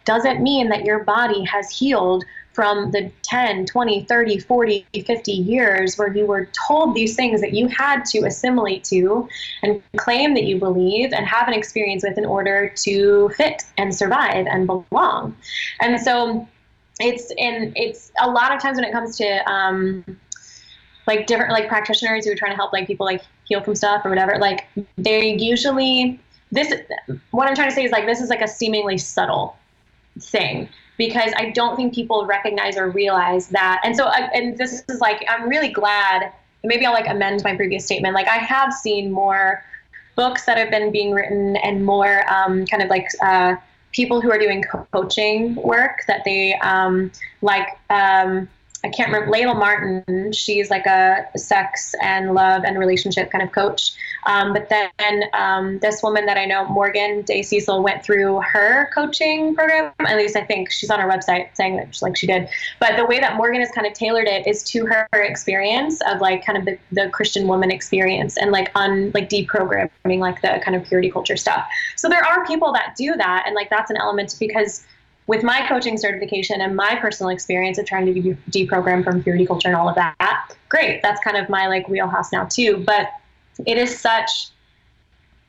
doesn't mean that your body has healed from the 10, 20, 30, 40, 50 years where you were told these things that you had to assimilate to and claim that you believe and have an experience with in order to fit and survive and belong. And so it's and it's a lot of times when it comes to um, like different like practitioners who are trying to help like people like heal from stuff or whatever, like they usually this what I'm trying to say is like this is like a seemingly subtle thing because I don't think people recognize or realize that. And so, uh, and this is like, I'm really glad. Maybe I'll like amend my previous statement. Like, I have seen more books that have been being written and more um, kind of like uh, people who are doing coaching work that they um, like. Um, I can't remember Layla Martin. She's like a sex and love and relationship kind of coach. Um, but then um, this woman that I know, Morgan Day Cecil, went through her coaching program. At least I think she's on her website saying that she, like she did. But the way that Morgan has kind of tailored it is to her experience of like kind of the, the Christian woman experience and like on like deprogramming like the kind of purity culture stuff. So there are people that do that, and like that's an element because with my coaching certification and my personal experience of trying to de- deprogram from purity culture and all of that, great. That's kind of my like wheelhouse now too. But it is such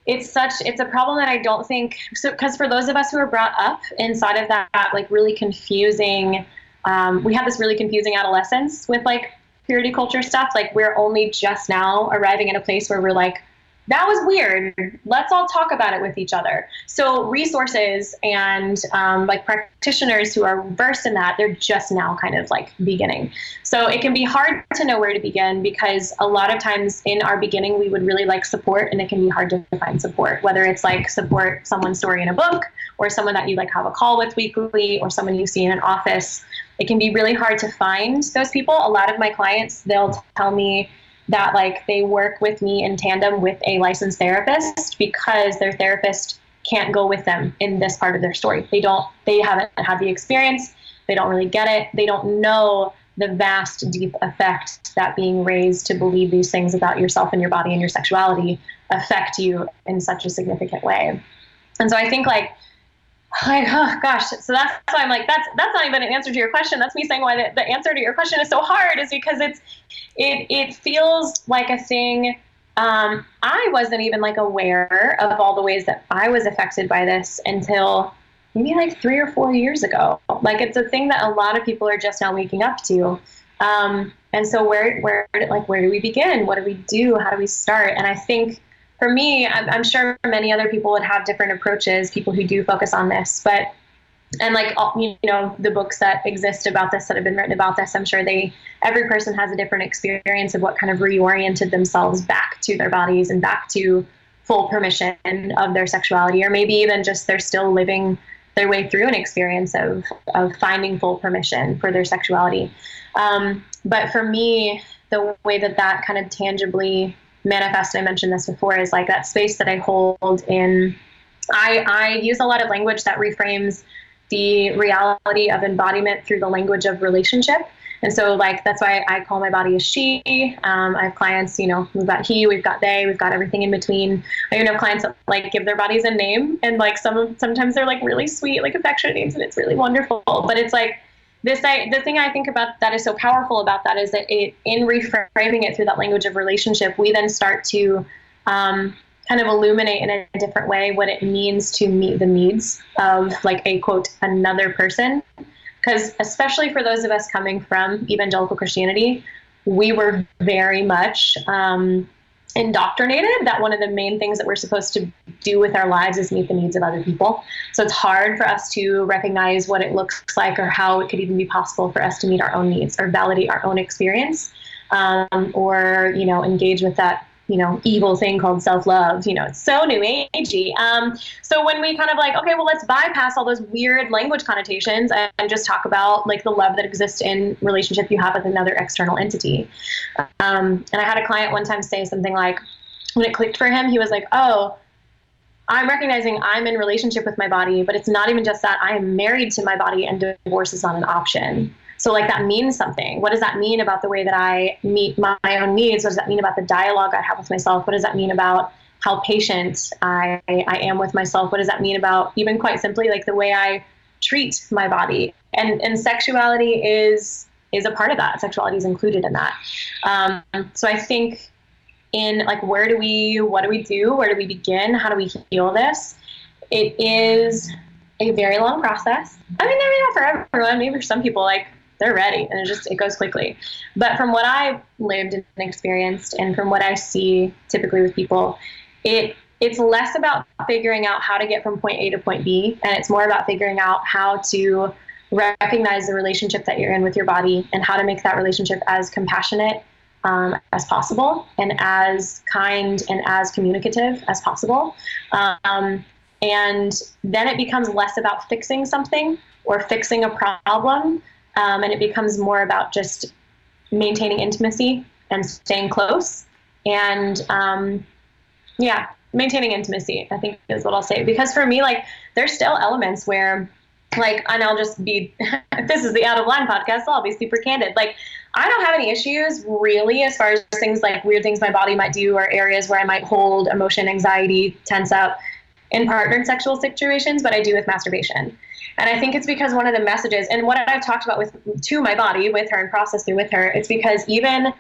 it's such it's a problem that I don't think so because for those of us who are brought up inside of that like really confusing um, we have this really confusing adolescence with like purity culture stuff like we're only just now arriving at a place where we're like that was weird. Let's all talk about it with each other. So, resources and um, like practitioners who are versed in that, they're just now kind of like beginning. So, it can be hard to know where to begin because a lot of times in our beginning, we would really like support, and it can be hard to find support, whether it's like support someone's story in a book or someone that you like have a call with weekly or someone you see in an office. It can be really hard to find those people. A lot of my clients, they'll tell me, that like they work with me in tandem with a licensed therapist because their therapist can't go with them in this part of their story. They don't they haven't had the experience, they don't really get it, they don't know the vast deep effect that being raised to believe these things about yourself and your body and your sexuality affect you in such a significant way. And so I think like like oh gosh. So that's why i'm like that's that's not even an answer to your question. That's me saying why the, the answer to your question is so hard is because it's it it feels like a thing. Um, i wasn't even like aware of all the ways that i was affected by this until maybe like three or four years ago. Like it's a thing that a lot of people are just now waking up to. Um, and so where where like where do we begin? What do we do? How do we start? And i think for me, I'm, I'm, sure many other people would have different approaches, people who do focus on this. But, and like, all, you know, the books that exist about this that have been written about this, I'm sure they, every person has a different experience of what kind of reoriented themselves back to their bodies and back to full permission of their sexuality, or maybe even just they're still living their way through an experience of, of finding full permission for their sexuality. Um, but for me, the way that that kind of tangibly manifest, I mentioned this before, is like that space that I hold in. I, I use a lot of language that reframes the reality of embodiment through the language of relationship. And so, like, that's why I call my body a she. Um, I have clients, you know, we've got he, we've got they, we've got everything in between. I even have clients that like give their bodies a name, and like some sometimes they're like really sweet, like affectionate names, and it's really wonderful. But it's like this I, the thing I think about that is so powerful about that is that it in reframing it through that language of relationship, we then start to um, kind of illuminate in a different way what it means to meet the needs of like a quote another person. Because especially for those of us coming from evangelical Christianity, we were very much um, indoctrinated that one of the main things that we're supposed to do with our lives is meet the needs of other people. So it's hard for us to recognize what it looks like or how it could even be possible for us to meet our own needs or validate our own experience um, or, you know, engage with that you know, evil thing called self love. You know, it's so new agey. Um, so when we kind of like, okay, well, let's bypass all those weird language connotations and, and just talk about like the love that exists in relationship you have with another external entity. Um, and I had a client one time say something like, when it clicked for him, he was like, oh. I'm recognizing I'm in relationship with my body, but it's not even just that. I am married to my body, and divorce is not an option. So, like, that means something. What does that mean about the way that I meet my, own needs? What does that mean about the dialogue I have with myself? What does that mean about how patient I, I am with myself? What does that mean about, even quite simply, like the way I treat my body? And, and sexuality is is a part of that. Sexuality is included in that. Um, so I think in like where do we what do we do? Where do we begin? How do we heal this? It is a very long process. I mean, maybe not for everyone. Maybe for some people, like they're ready and it just it goes quickly. But from what i've lived and experienced and from what i see typically with people it it's less about figuring out how to get from point a to point b and it's more about figuring out how to recognize the relationship that you're in with your body and how to make that relationship as compassionate um, as possible and as kind and as communicative as possible. Um, and then it becomes less about fixing something or fixing a problem um, and it becomes more about just maintaining intimacy and staying close. And um, yeah maintaining intimacy i think is what i'll say. Because for me like there's still elements where like and i'll just be this is the out of line podcast so i'll be super candid. Like i don't have any issues really as far as things like weird things my body might do or areas where i might hold emotion anxiety tense up in partnered sexual situations but i do with masturbation and I think it's because one of the messages, and what I've talked about with to my body with her and processed through with her, it's because even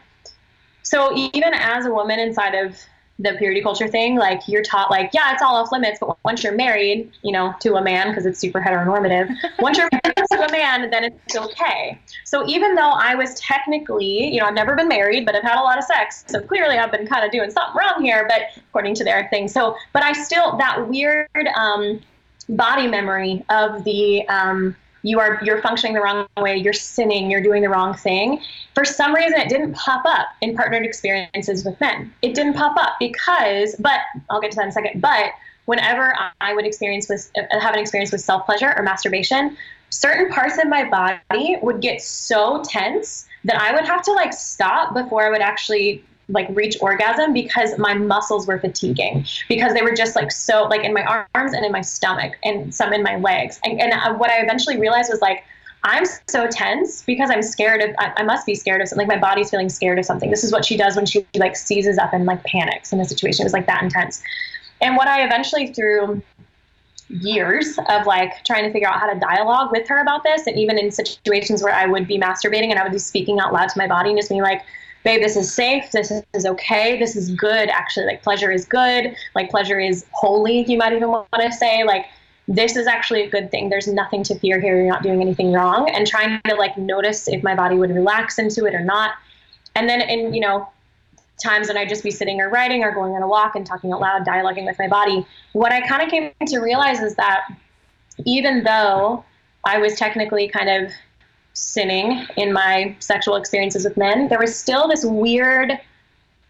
so, even as a woman inside of the purity culture thing, like you're taught, like, yeah, it's all off limits, but once you're married, you know, to a man, because it's super heteronormative, once you're married to a man, then it's okay. So even though I was technically, you know, I've never been married, but I've had a lot of sex, so clearly I've been kind of doing something wrong here, but according to their thing. So, but I still, that weird, um, body memory of the um, you are you're functioning the wrong way you're sinning you're doing the wrong thing. For some reason it didn't pop up in partnered experiences with men. It didn't pop up because but i'll get to that in a second but whenever i would experience with uh, have an experience with self pleasure or masturbation certain parts of my body would get so tense that i would have to like stop before i would actually like reach orgasm because my muscles were fatiguing because they were just like so like in my arms and in my stomach and some in my legs. And, and uh, what i eventually realized was like i'm so tense because i'm scared of I, I, must be scared of something like my body's feeling scared of something. This is what she does when she like seizes up and like panics in a situation. It was like that intense. And what i eventually through years of like trying to figure out how to dialogue with her about this and even in situations where i would be masturbating and i would be speaking out loud to my body and just being like babe, this is safe, this is okay, this is good. Actually, like pleasure is good, like pleasure is holy, you might even want to say. Like, this is actually a good thing. There's nothing to fear here. You're not doing anything wrong. And trying to like notice if my body would relax into it or not. And then in, you know, times when I'd just be sitting or writing or going on a walk and talking out loud, dialoguing with my body, what I kind of came to realize is that even though I was technically kind of sinning in my sexual experiences with men, there was still this weird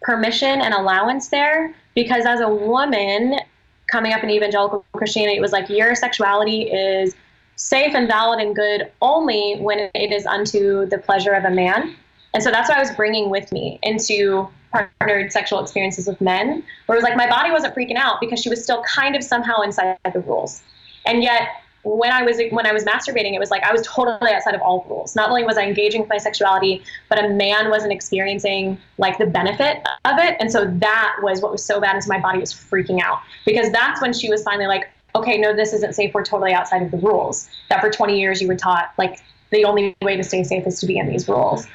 permission and allowance there because as a woman coming up in evangelical Christianity, it was like your sexuality is safe and valid and good only when it is unto the pleasure of a man. And so that's what I was bringing with me into partnered sexual experiences with men, where it was like my body wasn't freaking out because she was still kind of somehow inside the rules. And yet when I was when I was masturbating, it was like I was totally outside of all rules. Not only was I engaging with my sexuality, but a man wasn't experiencing like the benefit of it, and so that was what was so bad is my body was freaking out because that's when she was finally like, okay, no, this isn't safe. We're totally outside of the rules. That for 20 years you were taught like the only way to stay safe is to be in these rules,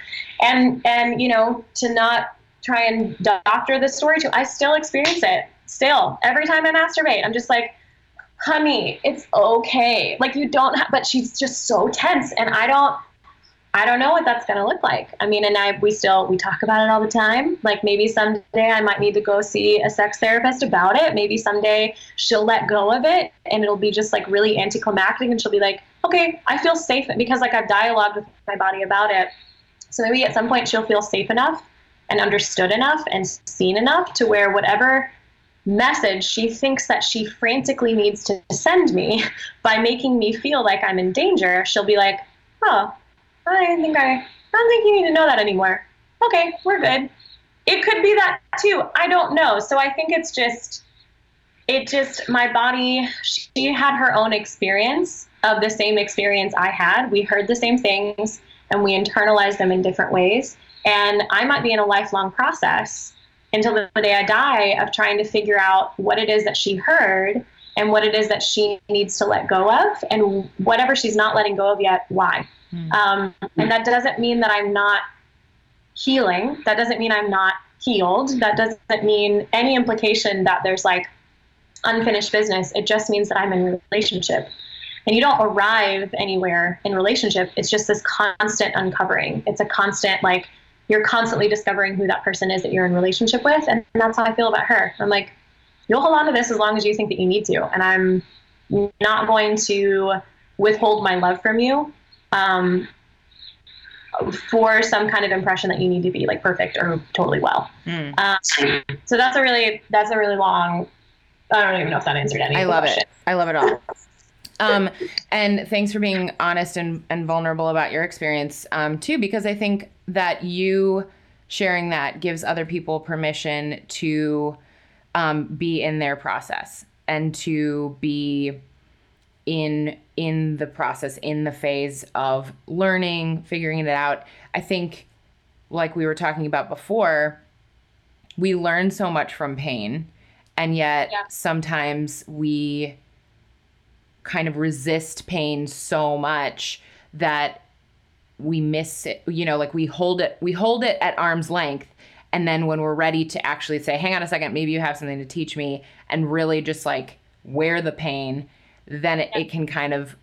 and and you know to not try and doctor this story too. I still experience it. Still, every time I masturbate, I'm just like honey, it's okay. Like you don't have, but she's just so tense. And I don't, I don't know what that's going to look like. I mean, and I we still we talk about it all the time. Like maybe someday I might need to go see a sex therapist about it. Maybe someday she'll let go of it and it'll be just like really anticlimactic and she'll be like, "Okay, I feel safe because like I've dialogued with my body about it." So maybe at some point she'll feel safe enough and understood enough and seen enough to where whatever message she thinks that she frantically needs to send me by making me feel like I'm in danger, she'll be like, "Oh, I think I, I don't think you need to know that anymore. Okay, we're good. It could be that too. I don't know. So I think it's just, it just, my body, she had her own experience of the same experience I had. We heard the same things and we internalized them in different ways. And I might be in a lifelong process until the day I die of trying to figure out what it is that she heard and what it is that she needs to let go of and whatever she's not letting go of yet, why. Mm. Um, and that doesn't mean that I'm not healing. That doesn't mean I'm not healed. That doesn't mean any implication that there's like unfinished business. It just means that I'm in relationship. And you don't arrive anywhere in relationship. It's just this constant uncovering. It's a constant like you're constantly discovering who that person is that you're in relationship with. And that's how I feel about her. I'm like, you'll hold on to this as long as you think that you need to. And I'm not going to withhold my love from you um, for some kind of impression that you need to be like perfect or totally well. Mm. Um, so that's a really that's a really long. I don't even know if that answered any. I love question. it. I love it all. Um, and thanks for being honest and, and vulnerable about your experience um, too, because I think that you sharing that gives other people permission to um, be in their process and to be in in the process in the phase of learning figuring it out i think like we were talking about before we learn so much from pain and yet yeah. sometimes we kind of resist pain so much that we miss it you know like we hold it we hold it at arm's length. And then when we're ready to actually say hang on a second maybe you have something to teach me and really just like wear the pain then it, it can kind of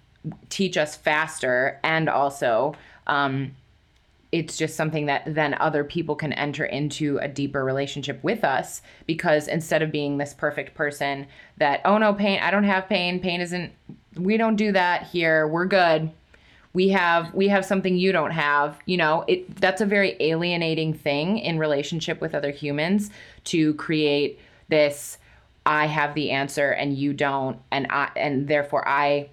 teach us faster and also um, it's just something that then other people can enter into a deeper relationship with us because instead of being this perfect person that oh no pain i don't have pain pain isn't we don't do that here we're good. We have we have something you don't have you know? It that's a very alienating thing in relationship with other humans to create this I have the answer and you don't and I and therefore I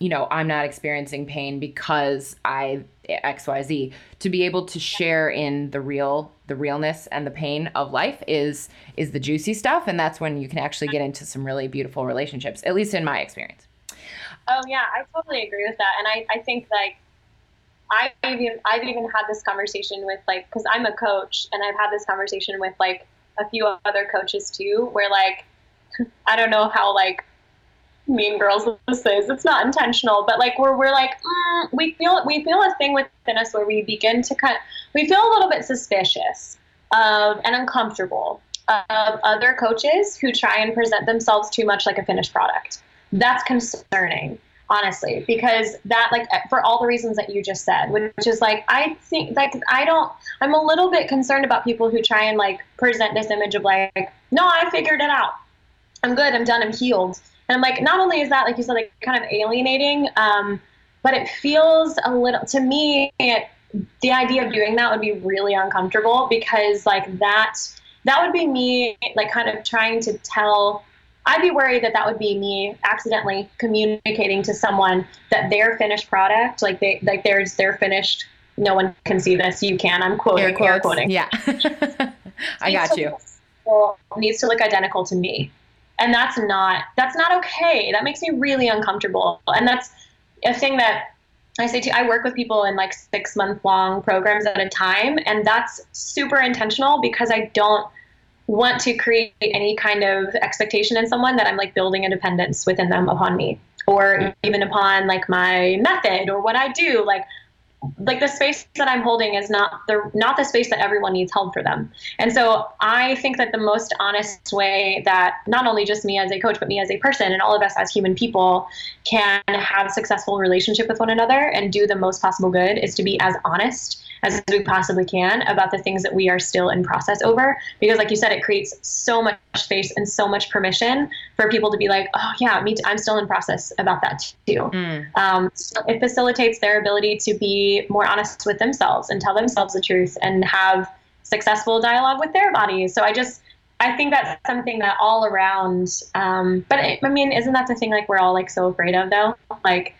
you know, I'm not experiencing pain because I XYZ to be able to share in the real the realness and the pain of life is is the juicy stuff and that's when you can actually get into some really beautiful relationships at least in my experience. Oh yeah, I totally agree with that and I I think like I've even I've even had this conversation with like because I'm a coach and I've had this conversation with like a few other coaches too, where like I don't know how like mean girls this is. It's not intentional, but like we're we're like mm, we feel we feel a thing within us where we begin to kind of, we feel a little bit suspicious of and uncomfortable of other coaches who try and present themselves too much like a finished product. That's concerning honestly because that like for all the reasons that you just said which is like i think like i don't i'm a little bit concerned about people who try and like present this image of like no i figured it out i'm good i'm done i'm healed and i'm like not only is that like you said like kind of alienating um, but it feels a little to me it, the idea of doing that would be really uncomfortable because like that that would be me like kind of trying to tell I'd be worried that that would be me accidentally communicating to someone that their finished product, like they like theirs, they're finished. No one can see this. You can. I'm quoting. Air quoting. Yeah, I got you. Needs to look identical to me, and that's not that's not okay. That makes me really uncomfortable, and that's a thing that I say to I work with people in like six month long programs at a time, and that's super intentional because I don't want to create any kind of expectation in someone that I'm like building a dependence within them upon me or even upon like my method or what I do. Like like the space that I'm holding is not the not the space that everyone needs held for them. And so I think that the most honest way that not only just me as a coach, but me as a person and all of us as human people can have a successful relationship with one another and do the most possible good is to be as honest as we possibly can about the things that we are still in process over. Because, like you said, it creates so much space and so much permission for people to be like, oh, yeah, me too. I'm still in process about that too. Mm. Um, so it facilitates their ability to be more honest with themselves and tell themselves the truth and have successful dialogue with their bodies. So I just, I think that's something that all around, um, but I mean, isn't that the thing like we're all like so afraid of though? Like,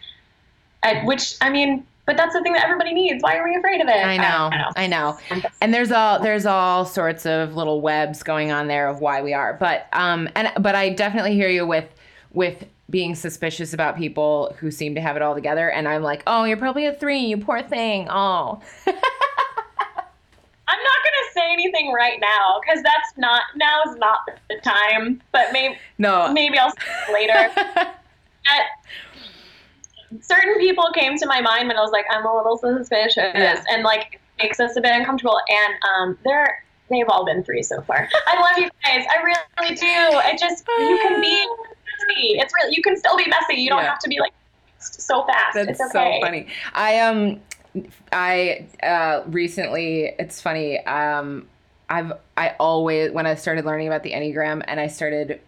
I, which I mean, but that's the thing that everybody needs. Why are we afraid of it? I know, I, know. I know. And there's all there's all sorts of little webs going on there of why we are. But um and but I definitely hear you with with being suspicious about people who seem to have it all together and I'm like, "Oh, you're probably a 3, you poor thing." Oh. I'm not gonna say anything right now because that's not now is not the time. But maybe no, maybe I'll say later. At, certain people came to my mind when I was like, I'm a little suspicious, yeah. and like makes us a bit uncomfortable. And um, they're they've all been three so far. I love you guys. I really do. It just you can be messy. It's really you can still be messy. You don't yeah. have to be like so fast. That's it's okay. so funny. I um I uh recently it's funny um I've I always when I started learning about the Enneagram and I started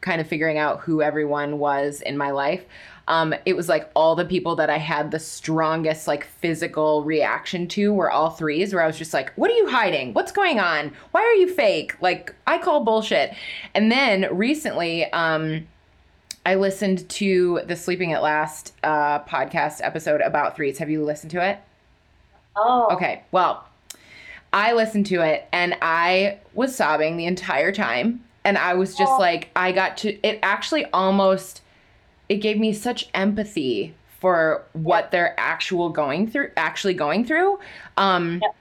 kind of figuring out who everyone was in my life um, it was like all the people that I had the strongest like physical reaction to were all threes, where I was just like, what are you hiding? What's going on? Why are you fake? Like, I call bullshit. And then recently, um, I listened to the Sleeping at Last uh, podcast episode about threes. Have you listened to it? Oh. Okay. Well, I listened to it and I was sobbing the entire time. And I was just oh. like, I got to, it actually almost it gave me such empathy for what they're actual going through actually going through um yep.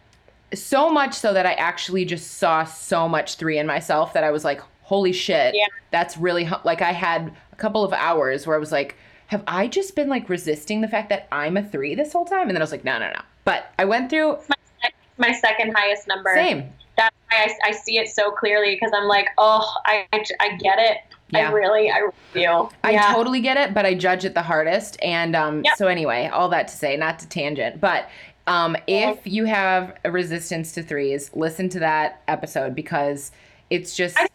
so much so that i actually just saw so much three in myself that i was like holy shit yeah. that's really like i had a couple of hours where i was like have i just been like resisting the fact that i'm a three this whole time and then i was like no no no but i went through my, my second highest number same that's why I, I see it so clearly because i'm like oh I, I get it yeah. I really, I do. I yeah. totally get it, but I judge it the hardest. And um, yep. so anyway, all that to say, not to tangent, but um, if you have a resistance to threes, listen to that episode because it's just. I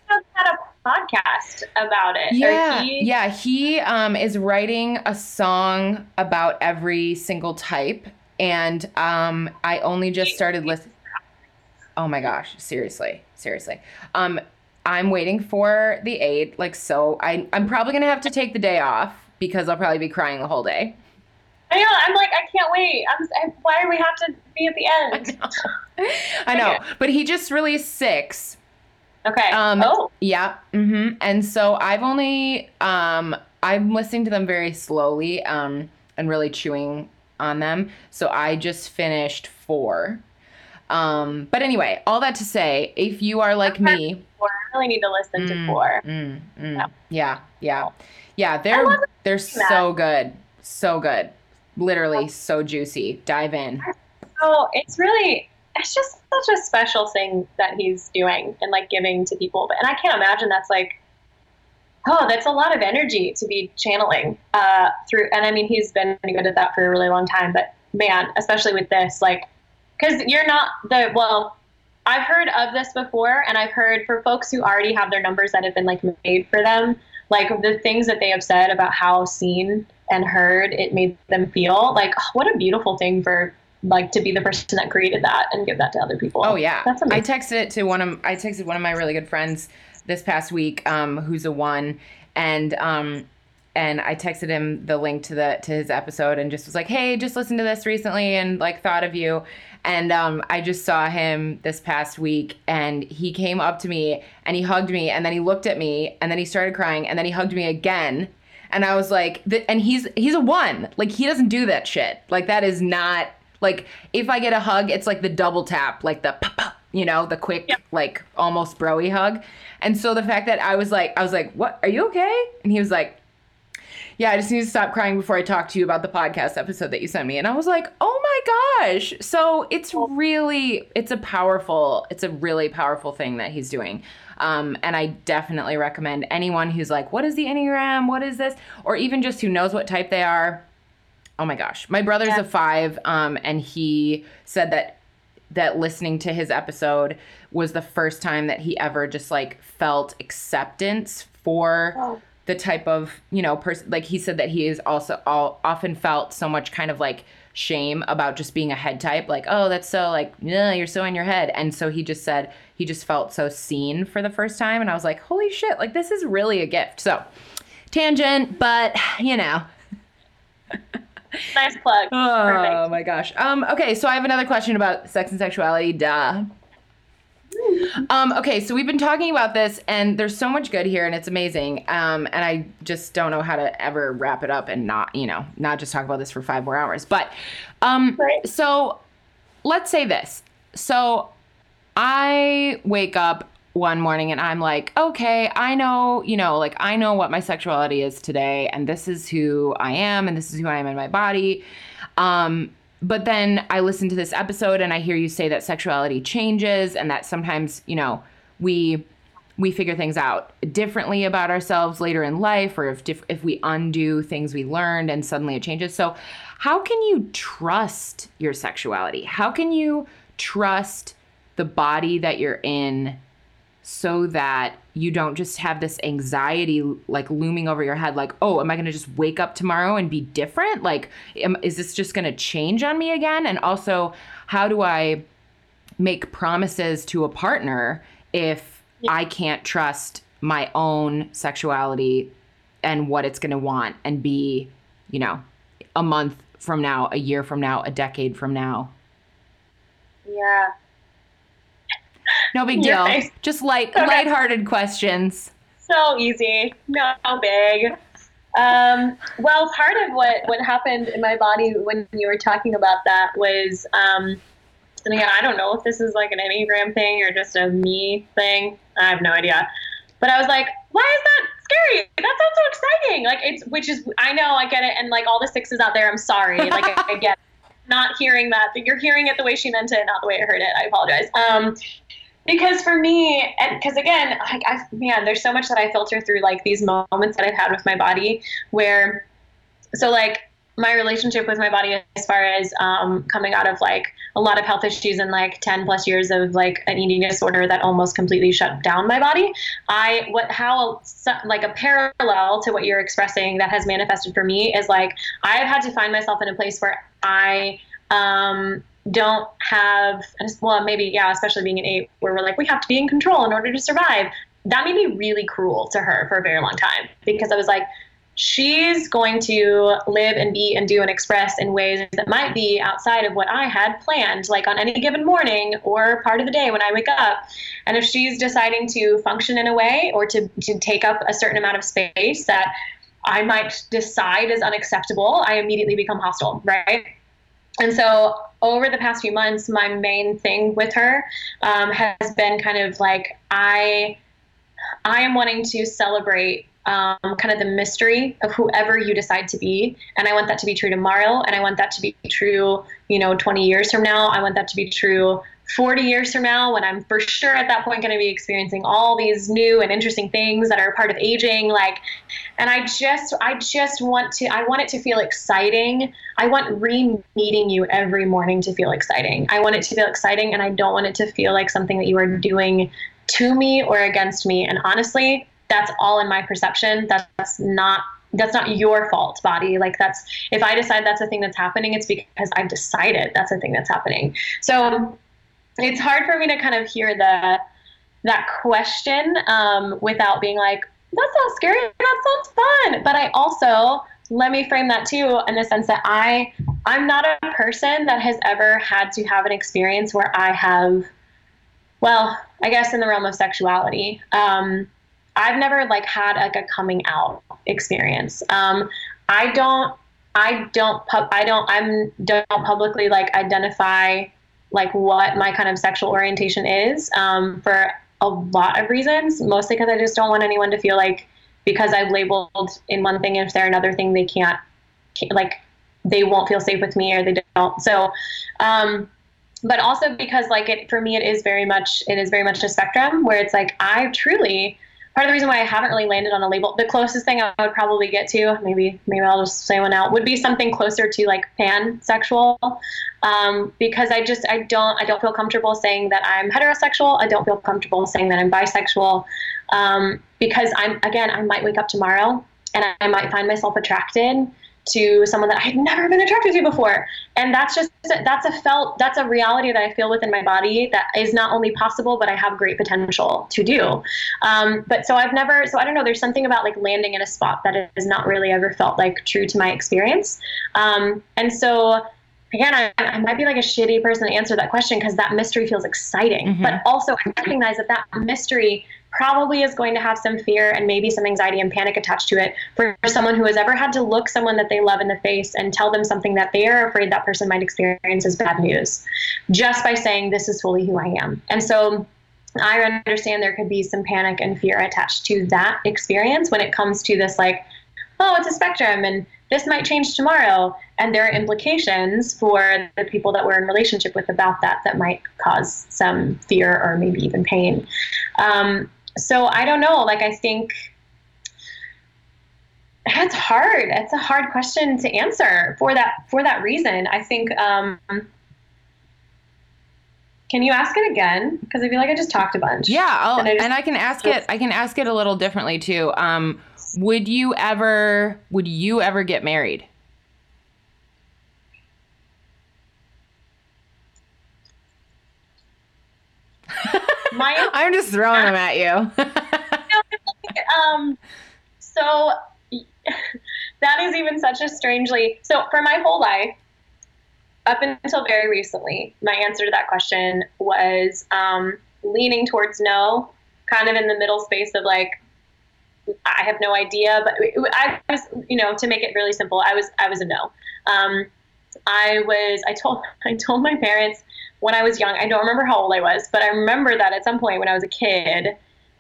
podcast about it. Yeah, he... yeah. He um, is writing a song about every single type, and um, I only just started listening. Oh my gosh! Seriously, seriously. Um, I'm waiting for the aid. Like, so I, I'm probably going to have to take the day off because I'll probably be crying the whole day. I know. I'm like, I can't wait. I'm, I, why do we have to be at the end? I know. I know. But he just released six. Okay. Um, oh. Yeah. Mm-hmm. And so I've only, um, I'm listening to them very slowly um, and really chewing on them. So I just finished four. Um, but anyway, all that to say, if you are like me, I really need to listen mm, to four. Mm, mm, yeah. yeah, yeah, yeah. They're they're so good, so good. Literally so juicy. Dive in. So it's really it's just such a special thing that he's doing and like giving to people. And I can't imagine that's like oh, that's a lot of energy to be channeling uh, through. And I mean, he's been good at that for a really long time. But man, especially with this, like because you're not the well i've heard of this before and i've heard for folks who already have their numbers that have been like made for them like the things that they have said about how seen and heard it made them feel like oh, what a beautiful thing for like to be the person that created that and give that to other people oh yeah that's amazing. i texted it to one of i texted one of my really good friends this past week um, who's a one and um, and I texted him the link to the to his episode and just was like, "Hey, just listened to this recently and like thought of you." And um, I just saw him this past week, and he came up to me and he hugged me, and then he looked at me, and then he started crying, and then he hugged me again. And I was like, and he's he's a one. Like he doesn't do that shit. Like that is not like if I get a hug, it's like the double tap, like the you know, the quick like almost broy hug. And so the fact that I was like, I was like, what? Are you okay? And he was like, Yeah, I just need to stop crying before I talk to you about the podcast episode that you sent me. And I was like, oh my gosh. So it's really, it's a powerful, it's a really powerful thing that he's doing. Um, and I definitely recommend anyone who's like, what is the Enneagram? What is this? Or even just who knows what type they are. Oh my gosh. My brother's yeah. a five, um, and he said that that listening to his episode was the first time that he ever just like felt acceptance for oh. the type of you know person like he said that he is also all, often felt so much kind of like shame about just being a head type like oh that's so like yeah you're so in your head and so he just said he just felt so seen for the first time and i was like holy shit like this is really a gift so tangent but you know nice plug. Oh Perfect. my gosh. Um, okay, so I have another question about sex and sexuality. Duh. Um, okay, so we've been talking about this, and there's so much good here, and it's amazing. Um, and I just don't know how to ever wrap it up and not, you know, not just talk about this for five more hours. But, um, right. so let's say this. So I wake up one morning and I'm like, okay, I know, you know, like I know what my sexuality is today and this is who I am and this is who I am in my body. Um, but then I listen to this episode and I hear you say that sexuality changes and that sometimes, you know, we we figure things out differently about ourselves later in life or if if we undo things we learned and suddenly it changes. So, how can you trust your sexuality? How can you trust the body that you're in so that you don't just have this anxiety like looming over your head like oh am i going to just wake up tomorrow and be different? Like am, is this just going to change on me again? And also how do i make promises to a partner if yeah. i can't trust my own sexuality and what it's going to want and be you know a month from now a year from now a decade from now? Yeah no big deal. Just light, okay. lighthearted questions. So easy. No big. Um, well, part of what, what happened in my body when you were talking about that was, um, and again, I don't know if this is like an Enneagram thing or just a me thing. I have no idea. But I was like, why is that scary? That sounds so exciting. Like it's, which is, I know, I get it. And like all the sixes out there, I'm sorry. Like I, I get not hearing that. But you're hearing it the way she meant it, not the way I heard it. I apologize. Um, because for me and because again like I, man there's so much that i filter through like these moments that i've had with my body where so like my relationship with my body as far as um, coming out of like a lot of health issues and like 10 plus years of like an eating disorder that almost completely shut down my body i what how like a parallel to what you're expressing that has manifested for me is like i've had to find myself in a place where i um, don't have, well, maybe, yeah, especially being an eight, where we're like, we have to be in control in order to survive. That made me really cruel to her for a very long time because I was like, she's going to live and be and do and express in ways that might be outside of what I had planned, like on any given morning or part of the day when I wake up. And if she's deciding to function in a way or to, to take up a certain amount of space that I might decide is unacceptable, I immediately become hostile, right? And so over the past few months, my main thing with her um, has been kind of like I, I am wanting to celebrate um, kind of the mystery of whoever you decide to be, and I want that to be true tomorrow, and I want that to be true, you know, 20 years from now. I want that to be true 40 years from now when I'm for sure at that point going to be experiencing all these new and interesting things that are part of aging like and I just I just want to I want it to feel exciting. I want re-meeting you every morning to feel exciting. I want it to feel exciting and I don't want it to feel like something that you are doing to me or against me. And honestly, that's all in my perception. That's not that's not your fault body like that's if i decide that's a thing that's happening it's because i've decided that's a thing that's happening so it's hard for me to kind of hear the that question um, without being like, that sounds scary. That sounds fun. But I also let me frame that too in the sense that I I'm not a person that has ever had to have an experience where I have, well, I guess in the realm of sexuality. Um, I've never like had like a coming out experience. Um, I don't I don't pub I don't I'm don't publicly like identify like what my kind of sexual orientation is um, for a lot of reasons, mostly because I just don't want anyone to feel like because I've labeled in one thing if they're another thing they can't, like they won't feel safe with me or they don't. So, um, but also because like it for me it is very much it is very much a spectrum where it's like I truly part of the reason why I haven't really landed on a label the closest thing I would probably get to maybe maybe I'll just say one out would be something closer to like pansexual. Um, because I just I don't I don't feel comfortable saying that I'm heterosexual. I don't feel comfortable saying that I'm bisexual. Um, because I'm again I might wake up tomorrow and I, I might find myself attracted to someone that I had never been attracted to before. And that's just that's a felt that's a reality that I feel within my body that is not only possible, but I have great potential to do. Um, but so I've never so I don't know. There's something about like landing in a spot that has not really ever felt like true to my experience. Um, and so again, I, I, might be like a shitty person to answer that question because that mystery feels exciting. Mm-hmm. But also, I recognize that that mystery probably is going to have some fear and maybe some anxiety and panic attached to it for someone who has ever had to look someone that they love in the face and tell them something that they are afraid that person might experience as bad news just by saying, This is fully who I am. And so, I understand there could be some panic and fear attached to that experience when it comes to this, like, oh, it's a spectrum and this might change tomorrow. And there are implications for the people that we're in relationship with about that that might cause some fear or maybe even pain. Um, so I don't know. Like, I think it's hard. It's a hard question to answer for that for that reason. I think. Um, can you ask it again? Because I feel like I just talked a bunch. Yeah, and I, just, and I, can ask it. I can ask it a little differently too. Um, would you ever? Would you ever get married? My, I'm just throwing them at you. um, so that is even such a strangely. So for my whole life, up until very recently, my answer to that question was um, leaning towards no, kind of in the middle space of like I have no idea, but I was, you know, to make it really simple, I was, I was a no. Um, I was, I told, I told my parents when I was young. I don't remember how old I was, but I remember that at some point when I was a kid,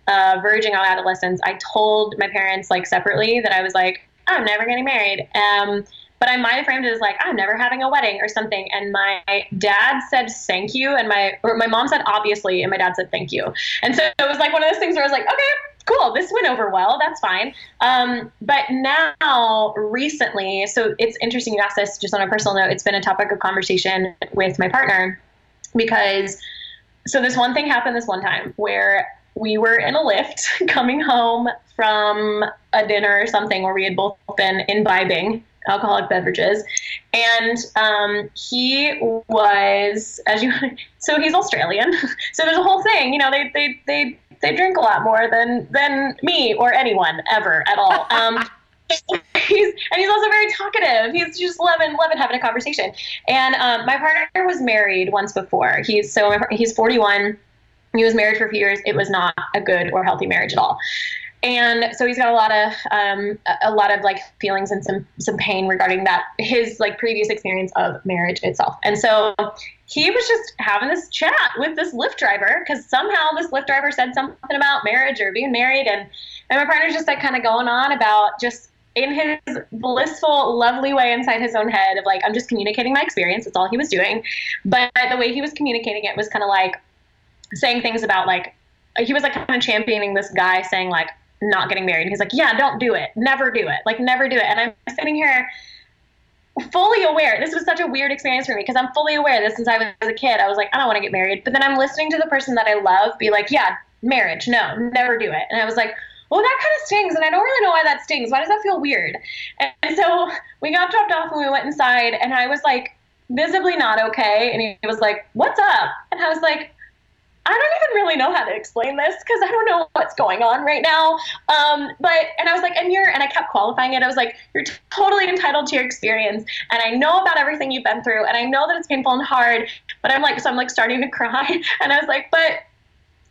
uh, verging on adolescence, I told my parents like separately that I was like, I'm never getting married. Um, but I have framed it as like I'm never having a wedding or something. And my dad said thank you, and my or my mom said obviously, and my dad said thank you. And so it was like one of those things where I was like, okay, cool, this went over well. That's fine. Um, but now, recently, so it's interesting you asked this just on a personal note. It's been a topic of conversation with my partner because so this one thing happened this one time where we were in a Lyft coming home from a dinner or something where we had both been imbibing alcoholic beverages. And um, he was, as you, so he's Australian. so there's a whole thing, you know, they, they, they, they drink a lot more than, than me or anyone ever at all. Um, he's and he's also very talkative. He's just loving loving having a conversation. And um, my partner was married once before. He's so he's 41. He was married for a few years. It was not a good or healthy marriage at all and so he's got a lot of um, a lot of like feelings and some some pain regarding that his like previous experience of marriage itself and so he was just having this chat with this Lyft driver because somehow this Lyft driver said something about marriage or being married and and my partner's just like kind of going on about just in his blissful lovely way inside his own head of like i'm just communicating my experience that's all he was doing but the way he was communicating it was kind of like saying things about like he was like kind of championing this guy saying like not getting married. He's like, yeah, don't do it. Never do it. Like, never do it. And I'm sitting here fully aware. This was such a weird experience for me because I'm fully aware that since I was a kid, I was like, I don't want to get married. But then I'm listening to the person that I love be like, yeah, marriage, no, never do it. And I was like, well, that kind of stings, and I don't really know why that stings. Why does that feel weird? And so we got dropped off and we went inside, and I was like, visibly not okay. And he was like, what's up? And I was like, I don't even really know how to explain this because I don't know what's going on right now. Um, but and I was like, and you're and I kept qualifying it. I was like, you're totally entitled to your experience, and I know about everything you've been through, and I know that it's painful and hard. But I'm like, so I'm like starting to cry, and I was like, but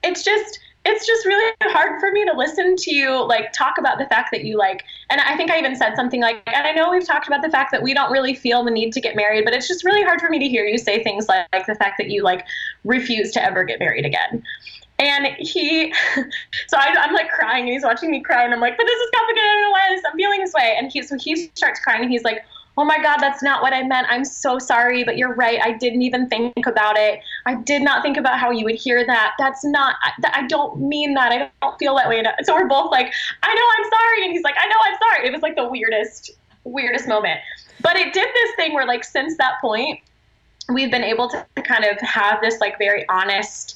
it's just it's just really hard for me to listen to you like talk about the fact that you like and i think i even said something like and i know we've talked about the fact that we don't really feel the need to get married but it's just really hard for me to hear you say things like, like the fact that you like refuse to ever get married again And he, so I, am like crying and he's watching me cry and I'm like, but this is complicated. I don't know why I'm feeling this way. And he, so he starts crying and he's like, oh my God, that's not what I meant. I'm so sorry, but you're right. I didn't even think about it. I did not think about how you would hear that. That's not, I, don't mean that. I don't feel that way. So we're both like, I know I'm sorry. And he's like, I know I'm sorry. It was like the weirdest, weirdest moment. But it did this thing where, like, since that point, we've been able to kind of have this, like, very honest,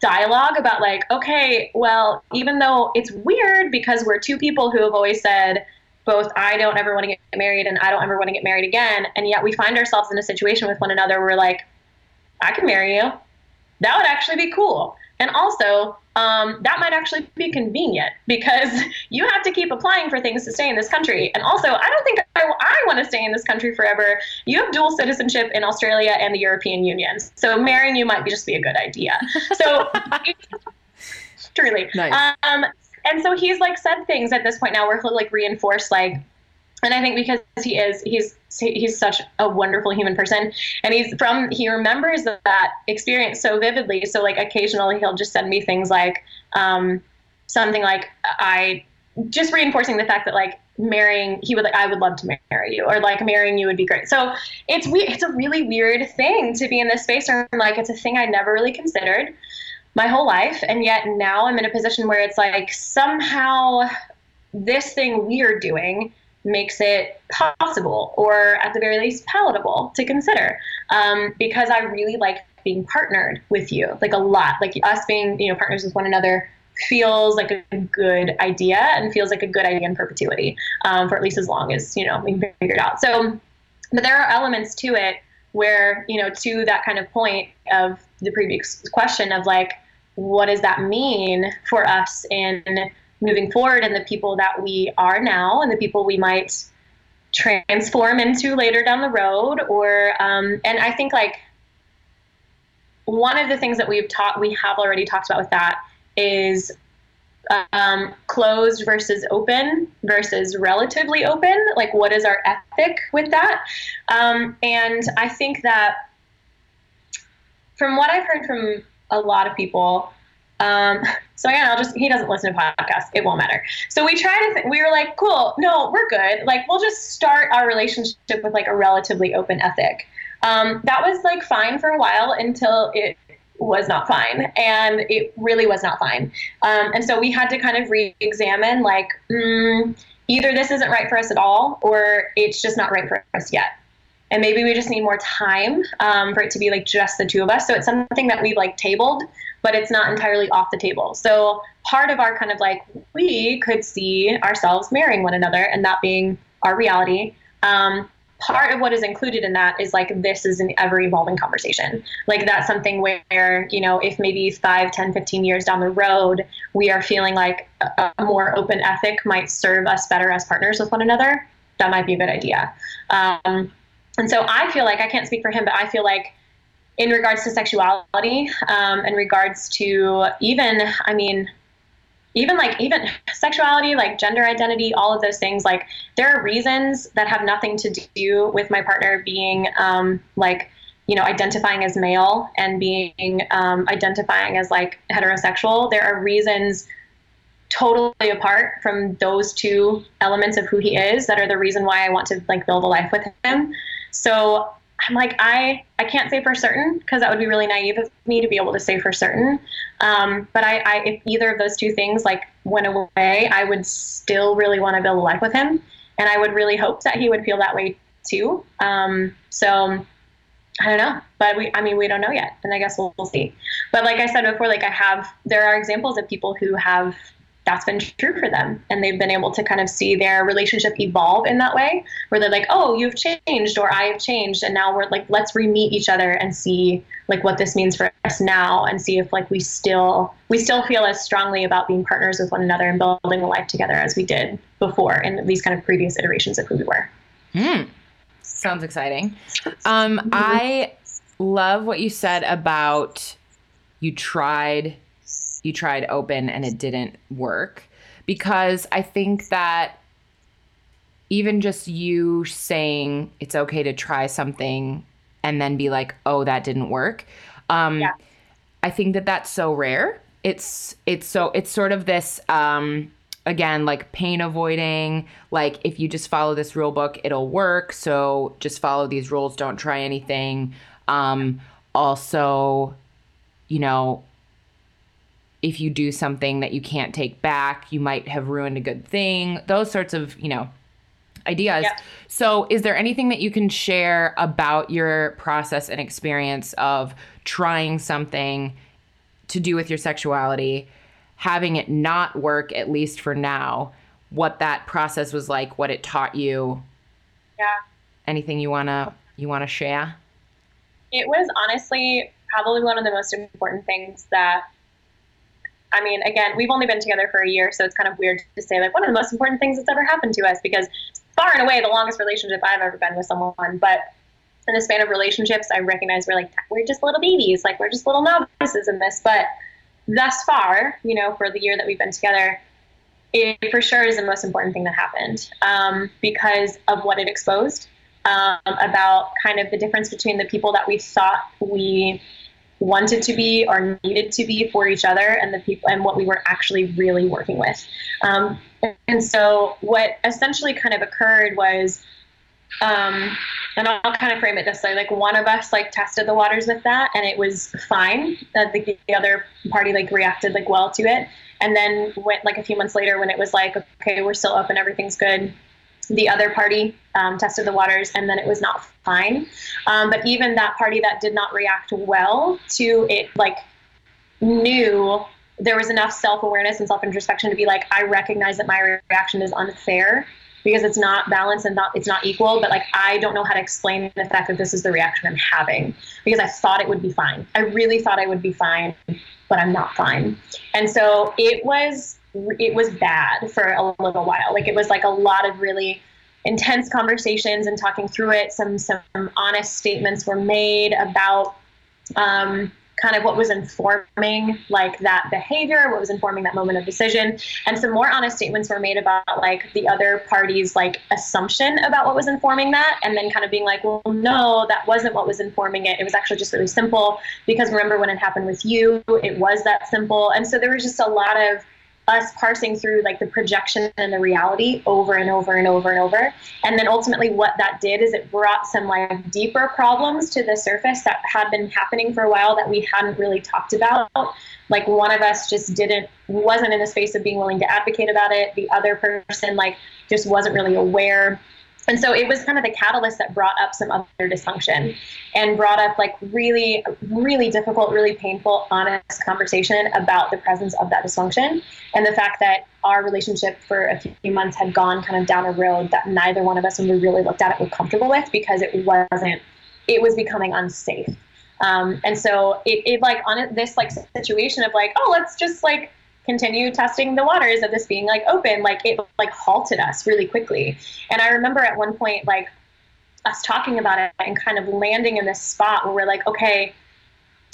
dialogue about like okay well even though it's weird because we're two people who have always said both I don't ever want to get married and I don't ever want to get married again. And yet we find ourselves in a situation with one another where we're like, I can marry you. That would actually be cool. And also, um, that might actually be convenient because you have to keep applying for things to stay in this country. And also, I don't think I, I want to stay in this country forever. You have dual citizenship in Australia and the European Union. So marrying you might just be a good idea. So, truly. Nice. Um, and so he's like said things at this point now where he'll like reinforce like and I think because he is, he's he's such a wonderful human person, and he's from he remembers that experience so vividly. So like occasionally he'll just send me things like um, something like I just reinforcing the fact that like marrying he would like I would love to marry you or like marrying you would be great. So it's we it's a really weird thing to be in this space where like it's a thing I never really considered my whole life. And yet now I'm in a position where it's like somehow this thing we're doing makes it possible or at the very least palatable to consider um, because I really like being partnered with you like a lot like us being you know partners with one another feels like a good idea and feels like a good idea in perpetuity um, for at least as long as you know we figure it out so but there are elements to it where you know to that kind of point of the previous question of like what does that mean for us in moving forward and the people that we are now and the people we might transform into later down the road or um, and i think like one of the things that we've taught we have already talked about with that is um, closed versus open versus relatively open like what is our ethic with that? Um, and i think that from what i've heard from a lot of people. Um, so again, I'll just, he doesn't listen to podcasts. It won't matter. So we try to, th- we were like, cool, no, we're good. Like, we'll just start our relationship with like a relatively open ethic. Um, that was like fine for a while until it was not fine. And it really was not fine. Um, and so we had to kind of re examine like, mm, either this isn't right for us at all, or it's just not right for us yet and maybe we just need more time um, for it to be like just the two of us. So it's something that we've like tabled, but it's not entirely off the table. So part of our kind of like we could see ourselves marrying one another and that being our reality. Um, part of what is included in that is like this is an ever evolving conversation like that's something where you know if maybe 5 10 15 years down the road we are feeling like a, a more open ethic might serve us better as partners with one another that might be a good idea um, and so I feel like I can't speak for him, but I feel like in regards to sexuality, um, in regards to even, I mean, even like even sexuality, like gender identity, all of those things, like there are reasons that have nothing to do with my partner being um, like, you know, identifying as male and being um, identifying as like heterosexual. There are reasons totally apart from those two elements of who he is that are the reason why I want to like build a life with him. So I'm like, I, I can't say for certain because that would be really naive of me to be able to say for certain. Um, but I, I, if either of those two things like went away, I would still really want to build a life with him. And I would really hope that he would feel that way too. Um, so I don't know, but we, I mean, we don't know yet. And I guess we'll, we'll see. But like I said before, like I have, there are examples of people who have that's been true for them. And they've been able to kind of see their relationship evolve in that way where they're like oh you've changed or i have changed and now we're like let's re-meet each other and see like what this means for us now and see if like we still we still feel as strongly about being partners with one another and building a life together as we did before in these kind of previous iterations of who we were. Mm. sounds exciting. Um, i love what you said about you tried you tried open and it didn't work because I think that even just you saying it's okay to try something and then be like, oh, that didn't work. Um, yeah. I think that that's so rare it's it's so it's sort of this um again like pain avoiding like if you just follow this rule book it'll work so just follow these rules don't try anything um also you know if you do something that you can't take back you might have ruined a good thing those sorts of you know ideas so is there anything that you can share about your process and experience of trying something to do with your sexuality, having it not work, at least for now, what that process was like, what it taught you, Yeah. anything you wanna you wanna share? It was honestly probably one of the most important things that I mean, again, we've only been together for a year, so it's kind of weird to say like one of the most important things that's ever happened to us because far and away the longest relationship I've ever been with someone. But in the span of relationships, I recognize we're like we're just little babies, like we're just little novices in this. But thus far, you know, for the year that we've been together, it for sure is the most important thing that happened um, because of what it exposed um, about kind of the difference between the people that we thought we wanted to be or needed to be for each other and the people and what we were actually really working with um, and so what essentially kind of occurred was um, and I'll kind of frame it this way: like one of us like tested the waters with that, and it was fine. That the, the other party like reacted like well to it, and then went like a few months later when it was like, okay, we're still and everything's good. The other party um, tested the waters, and then it was not fine. Um, but even that party that did not react well to it, like knew there was enough self awareness and self introspection to be like, I recognize that my reaction is unfair because it's not balanced and not it's not equal but like i don't know how to explain the fact that this is the reaction i'm having because i thought it would be fine i really thought i would be fine but i'm not fine and so it was it was bad for a little while. Like it was like a lot of really intense conversations and talking through it. Some some honest statements were made about um, kind of what was informing like that behavior, what was informing that moment of decision, and some more honest statements were made about like the other party's like assumption about what was informing that, and then kind of being like, well, no, that wasn't what was informing it. It was actually just really simple because remember when it happened with you, it was that simple, and so there was just a lot of us parsing through like the projection and the reality over and over and over and over. And then ultimately what that did is it brought some like deeper problems to the surface that had been happening for a while that we hadn't really talked about. Like one of us just didn't wasn't in the space of being willing to advocate about it. The other person like just wasn't really aware and so it was kind of the catalyst that brought up some other dysfunction and brought up like really really difficult really painful honest conversation about the presence of that dysfunction and the fact that our relationship for a few months had gone kind of down a road that neither one of us when we really looked at it were comfortable with because it wasn't it was becoming unsafe. Um, and so it, it like on this like situation of like oh let's just like continue testing the waters of this being like open like it like halted us really quickly. And i remember at one point like us talking about it and kind of landing in this spot where we're like okay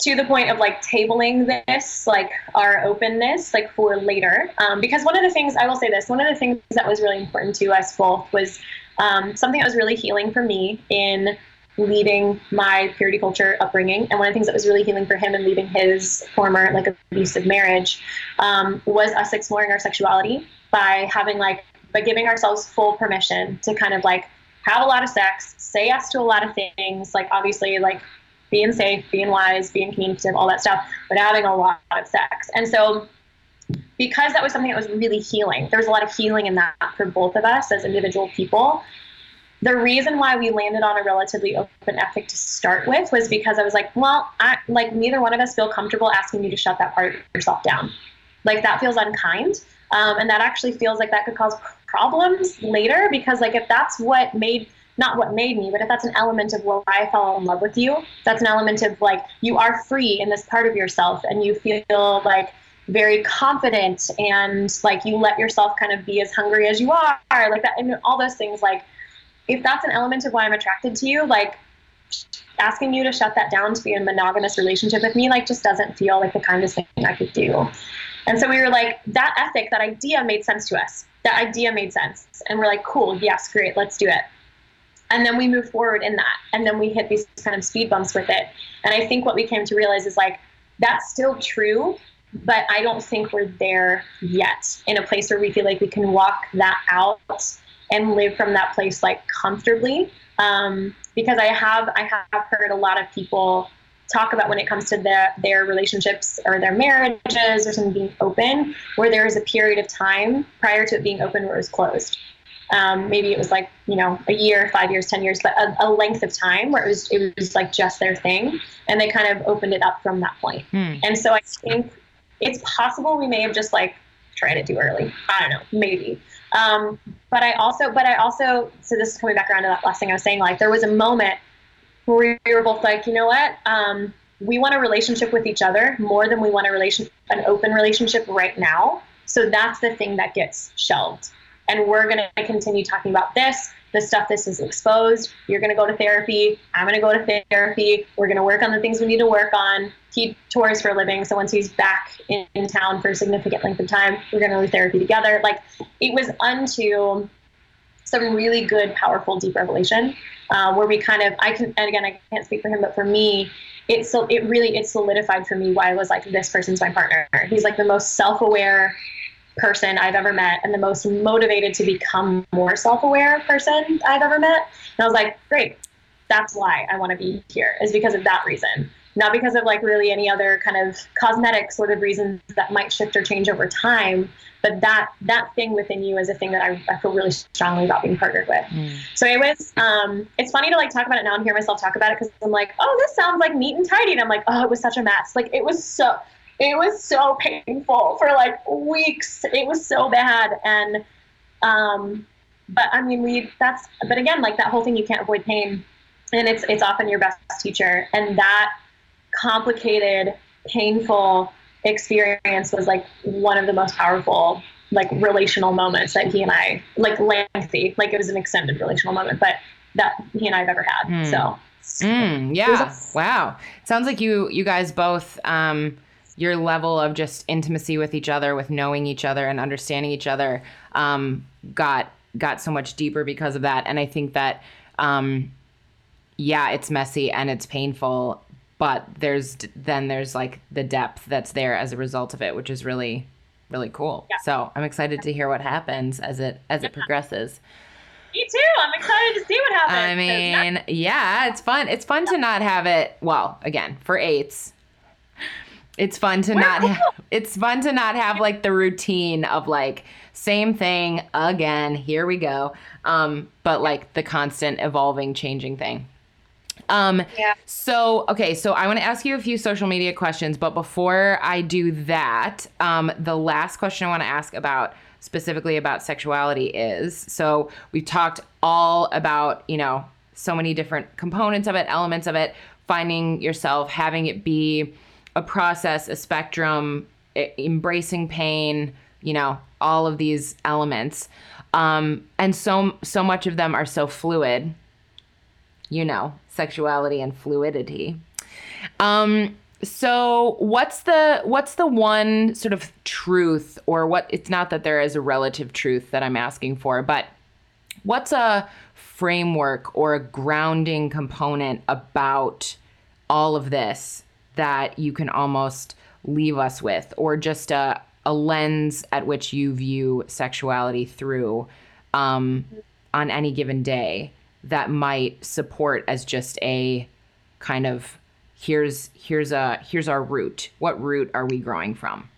to the point of like tabling this like our openness like for later. Um, because one of the things i will say this one of the things that was really important to us both was um, something that was really healing for me in leaving my purity culture upbringing. And one of the things that was really healing for him and leaving his former like abusive marriage um, was us exploring our sexuality by having like by giving ourselves full permission to kind of like have a lot of sex say yes to a lot of things like obviously like being safe being wise being communicative all that stuff but having a lot of sex. And so because that was something that was really healing there was a lot of healing in that for both of us as individual people the reason why we landed on a relatively open ethic to start with was because I was like, well, I, like neither one of us feel comfortable asking you to shut that part of yourself down. Like that feels unkind. Um, and that actually feels like that could cause problems later because like if that's what made not what made me, but if that's an element of why I fell in love with you, that's an element of like you are free in this part of yourself and you feel like very confident and like you let yourself kind of be as hungry as you are, like that and all those things like if that's an element of why I'm attracted to you, like asking you to shut that down to be in a monogamous relationship with me, like just doesn't feel like the kindest thing I could do. And so we were like, that ethic, that idea made sense to us. That idea made sense. And we're like, cool, yes, great, let's do it. And then we move forward in that. And then we hit these kind of speed bumps with it. And I think what we came to realize is like, that's still true but I don't think we're there yet in a place where we feel like we can walk that out and live from that place like comfortably. Um, because I have I have heard a lot of people talk about when it comes to their their relationships or their marriages or something being open, where there is a period of time prior to it being open where it was closed. Um, maybe it was like you know a year, five years, ten years, but a, a, length of time where it was it was like just their thing, and they kind of opened it up from that point. Hmm. And so I think it's possible we may have just like tried it too early. I don't know, maybe. Um, but I also, but I also, so this is coming back around to that last thing I was saying. Like there was a moment where we were both like, you know what? Um, we want a relationship with each other more than we want a relation, an open relationship right now. So that's the thing that gets shelved. And we're going to continue talking about this the stuff this is exposed. You're going to go to therapy. I'm going to go to therapy. We're going to work on the things we need to work on. He tours for a living. So once he's back in, in town for a significant length of time, we're going to do therapy together. Like it was unto some really good, powerful, deep revelation uh, where we kind of, I can, and again, I can't speak for him, but for me, it so it really it solidified for me why I was like this person's my partner. He's like the most self-aware, person I've ever met and the most motivated to become more self aware person I've ever met. And I was like, great, that's why I want to be here, is because of that reason. Not because of like really any other kind of cosmetic sort of reasons that might shift or change over time, but that that thing within you is a thing that I, I feel really strongly about being partnered with. Mm. So it was um, it's funny to like talk about it now and hear myself talk about it because I'm like, oh, this sounds like neat and tidy, and I'm like, oh, it was such a mess. Like it was so it was so painful for like weeks. It was so bad. And, um, but I mean, we, that's, but again, like that whole thing, you can't avoid pain. And it's, it's often your best teacher. And that complicated, painful experience was like one of the most powerful, like relational moments that he and I, like lengthy, like it was an extended relational moment, but that he and I have ever had. Mm. So, mm, yeah. Wow. Sounds like you, you guys both, um, your level of just intimacy with each other, with knowing each other and understanding each other, um, got got so much deeper because of that. And I think that, um, yeah, it's messy and it's painful, but there's then there's like the depth that's there as a result of it, which is really really cool. Yeah. So I'm excited to hear what happens as it as it progresses. Me too. I'm excited to see what happens. I mean, yeah, it's fun. It's fun to not have it. Well, again, for eights, it's fun to not have, it's fun to not have like the routine of like same thing again, here we go. Um, but like the constant evolving, changing thing. Um, yeah. So, okay, so I want to ask you a few social media questions, but before I do that, um, the last question I want to ask about specifically about sexuality is so we've talked all about, you know, so many different components of it, elements of it, finding yourself, having it be a process, a spectrum, embracing pain, you know, all of these elements. Um, and so so much of them are so fluid. You know, sexuality and fluidity. Um, so what's the what's the one sort of truth or what it's not that there is a relative truth that I'm asking for, but what's a framework or a grounding component about all of this that you can almost leave us with, or just a, a lens at which you view sexuality through um, on any given day that might support as just a kind of here's here's a here's our root. What root are we growing from?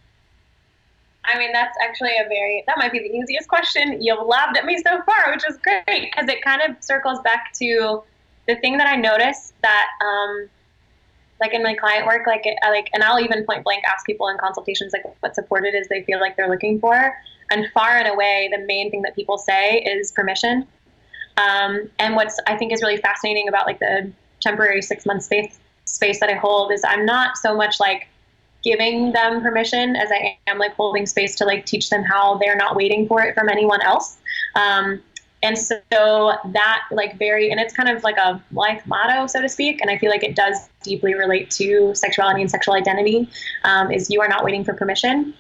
I mean, that's actually a very that might be the easiest question. You've laughed at me so far, which is great because it kind of circles back to the thing that I noticed that um, like in my client work, like I like, and I'll even point blank ask people in consultations like what support it is they feel like they're looking for. And far and away, the main thing that people say is permission. Um, and what's I think is really fascinating about like the temporary six month space space that I hold is I'm not so much like giving them permission as I am like holding space to like teach them how they're not waiting for it from anyone else. Um, and so that like very and it's kind of like a life motto so to speak and i feel like it does deeply relate to sexuality and sexual identity um, is you are not waiting for permission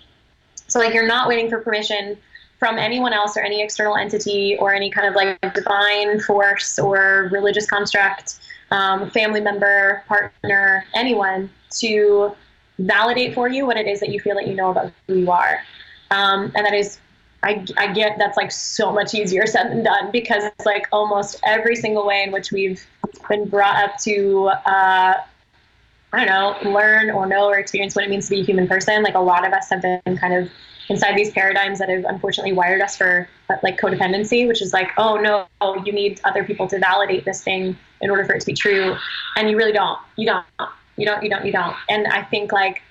so like you're not waiting for permission from anyone else or any external entity or any kind of like divine force or religious construct um, family member partner anyone to validate for you what it is that you feel that you know about who you are. Um, and that is, I, I get that's like so much easier said than done because it's like almost every single way in which we've been brought up to, uh, I don't know, learn or know or experience what it means to be a human person. Like a lot of us have been kind of inside these paradigms that have unfortunately wired us for like codependency, which is like, oh no, you need other people to validate this thing in order for it to be true, and you really don't. You don't. You don't. You don't. You don't. And I think like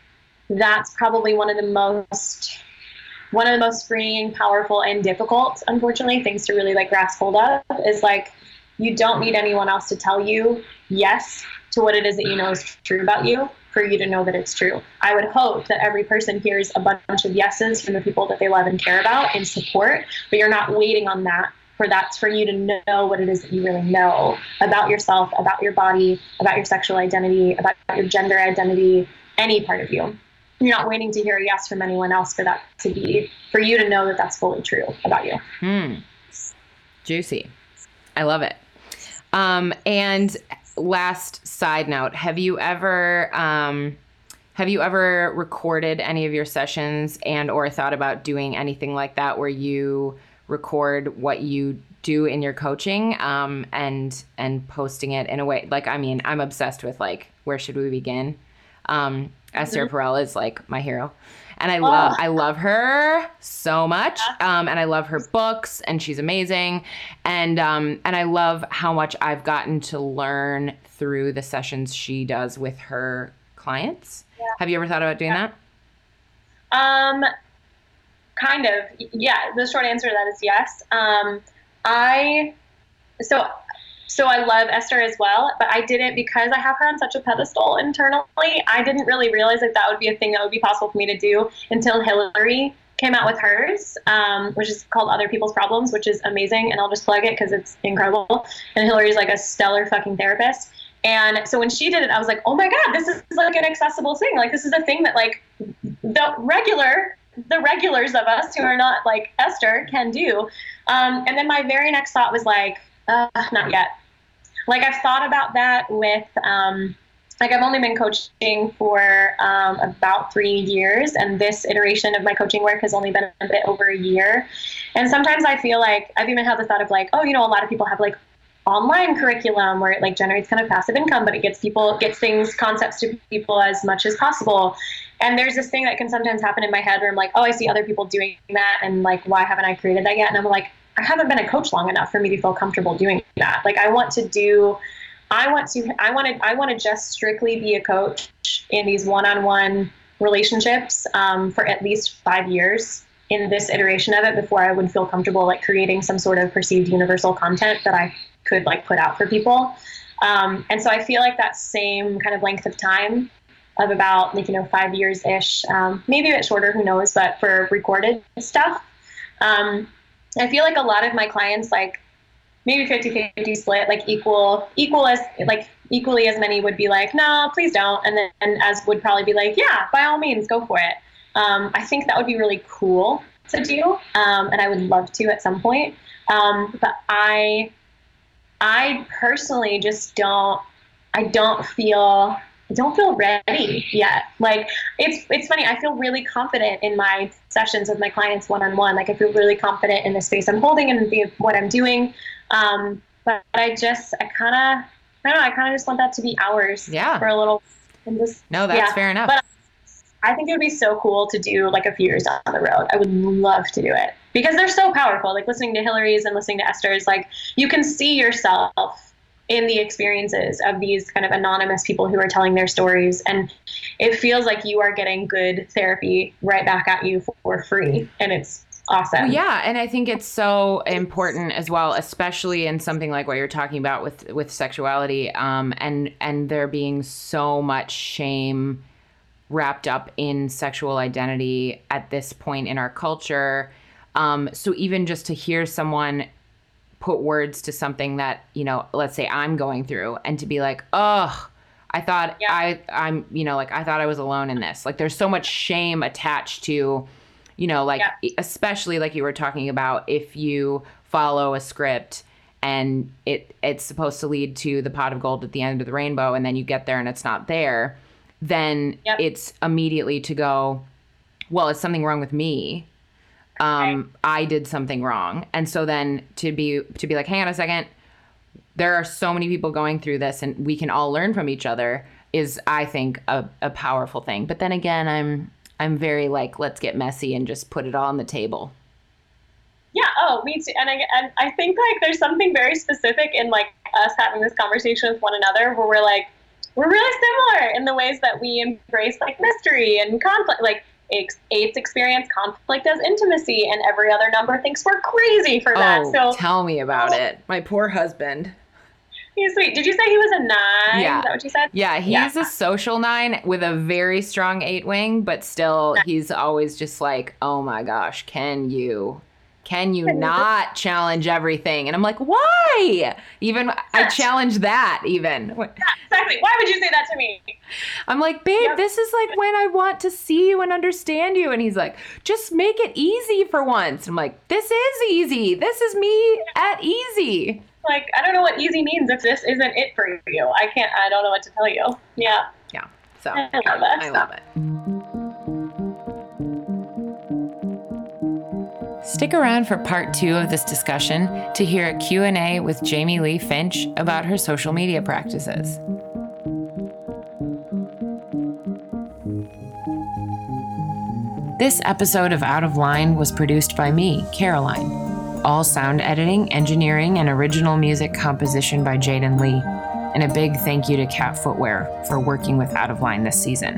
that's probably one of the most one of the most freeing, powerful, and difficult, unfortunately, things to really like grasp hold of is like you don't need anyone else to tell you yes to what it is that you know is true about you for you to know that it's true. I would hope that every person hears a bunch of yeses from the people that they love and care about and support, but you're not waiting on that for that for you to know what it is that you really know about yourself, about your body, about your sexual identity, about your gender identity, any part of you. You're not waiting to hear a yes from anyone else for that to be for you to know that that's fully true about you. Hmm. Juicy. I love it. Um, and last side note have you ever um, have you ever recorded any of your sessions and or thought about doing anything like that where you record what you do in your coaching um, and and posting it in a way like i mean i'm obsessed with like where should we begin um, esther mm-hmm. perel is like my hero and I love oh. I love her so much. Um, and I love her books, and she's amazing. And um, and I love how much I've gotten to learn through the sessions she does with her clients. Yeah. Have you ever thought about doing yeah. that? Um, kind of. Yeah. The short answer to that is yes. Um, I so so I love Esther as well, but I didn't because I have her on such a pedestal internally. I didn't really realize that that would be a thing that would be possible for me to do until Hillary came out with hers, um, which is called Other People's Problems, which is amazing. And I'll just plug it because it's incredible. And Hillary's like a stellar fucking therapist. And so when she did it, I was like, oh my God, this is like an accessible thing. Like, this is a thing that like the regular, the regulars of us who are not like Esther can do. Um, and then my very next thought was like, uh, not yet like I've thought about that with um, like I've only been coaching for um, about three years, and this iteration of my coaching work has only been a bit over a year. And sometimes I feel like I've even had the thought of like, oh, you know, a lot of people have like online curriculum where it like generates kind of passive income, but it gets people gets things concepts to people as much as possible. And there's this thing that can sometimes happen in my head where I'm like, oh, I see other people doing that, and like, why haven't I created that yet? And I'm like, I haven't been a coach long enough for me to feel comfortable doing that. Like I want to do I want to I want to I want to just strictly be a coach in these one-on-one relationships um, for at least five years in this iteration of it before I would feel comfortable like creating some sort of perceived universal content that I could like put out for people. Um, and so I feel like that same kind of length of time of about like you know five years ish, um, maybe a bit shorter, who knows? But for recorded stuff, um, I feel like a lot of my clients, like maybe 50 50 split, like equal, equal as, like equally as many would be like, no, please don't. And then and as would probably be like, yeah, by all means, go for it. Um, I think that would be really cool to do. Um, and I would love to at some point. Um, but I, I personally just don't, I don't feel I don't feel ready yet. Like it's it's funny. I feel really confident in my sessions with my clients one on one. Like I feel really confident in the space I'm holding and the, what I'm doing. Um, but I just I kind of I don't know. I kind of just want that to be ours. Yeah. For a little. And just, no, that's yeah. fair enough. But I think it would be so cool to do like a few years down the road. I would love to do it because they're so powerful. Like listening to Hillary's and listening to Esther's, like you can see yourself in the experiences of these kind of anonymous people who are telling their stories. And it feels like you are getting good therapy right back at you for free. And it's awesome. Yeah, and I think it's so important as well, especially in something like what you're talking about with with sexuality, um, and and there being so much shame wrapped up in sexual identity at this point in our culture. Um, so even just to hear someone put words to something that you know let's say i'm going through and to be like oh i thought yeah. i i'm you know like i thought i was alone in this like there's so much shame attached to you know like yeah. especially like you were talking about if you follow a script and it it's supposed to lead to the pot of gold at the end of the rainbow and then you get there and it's not there then Yep. it's immediately to go, well, it's something wrong with me. Um, I did something wrong. And so then to be to be like, hang on a second, there are so many people going through this and we can all learn from each other is I think a, a powerful thing. But then again, I'm I'm very like, let's get messy and just put it all on the table. Yeah. Oh, me too. And I, and I think like there's something very specific in like us having this conversation with one another where we're like, we're really similar in the ways that we embrace like mystery and conflict. Like Eights experience conflict as intimacy, and every other number thinks we're crazy for that. Oh, so tell me about oh. it. My poor husband. he's sweet. Did you say he was a nine? Yeah. Is that what you said? Yeah, he's Yeah. a social nine with a very strong eight wing, but still, he's always just like, oh my gosh, can you? Can you not challenge everything? And I'm like, why? Even I challenge that. Even Exactly. Why would you say that to me? I'm like, babe, Yep. this is like when I want to see you and understand you. And he's like, just make it easy for once. I'm like, this is easy. This is me at easy. Like I don't know what easy means if this isn't it for you. I can't. I don't know what to tell you. Yeah. Yeah. So I love I love it. Stick around for part two of this discussion to hear a Q&A with Jamie Lee Finch about her social media practices. This episode of Out of Line was produced by me, Caroline. All sound editing, engineering, and original music composition by Jaden Lee. And a big thank you to Cat Footwear for working with Out of Line this season.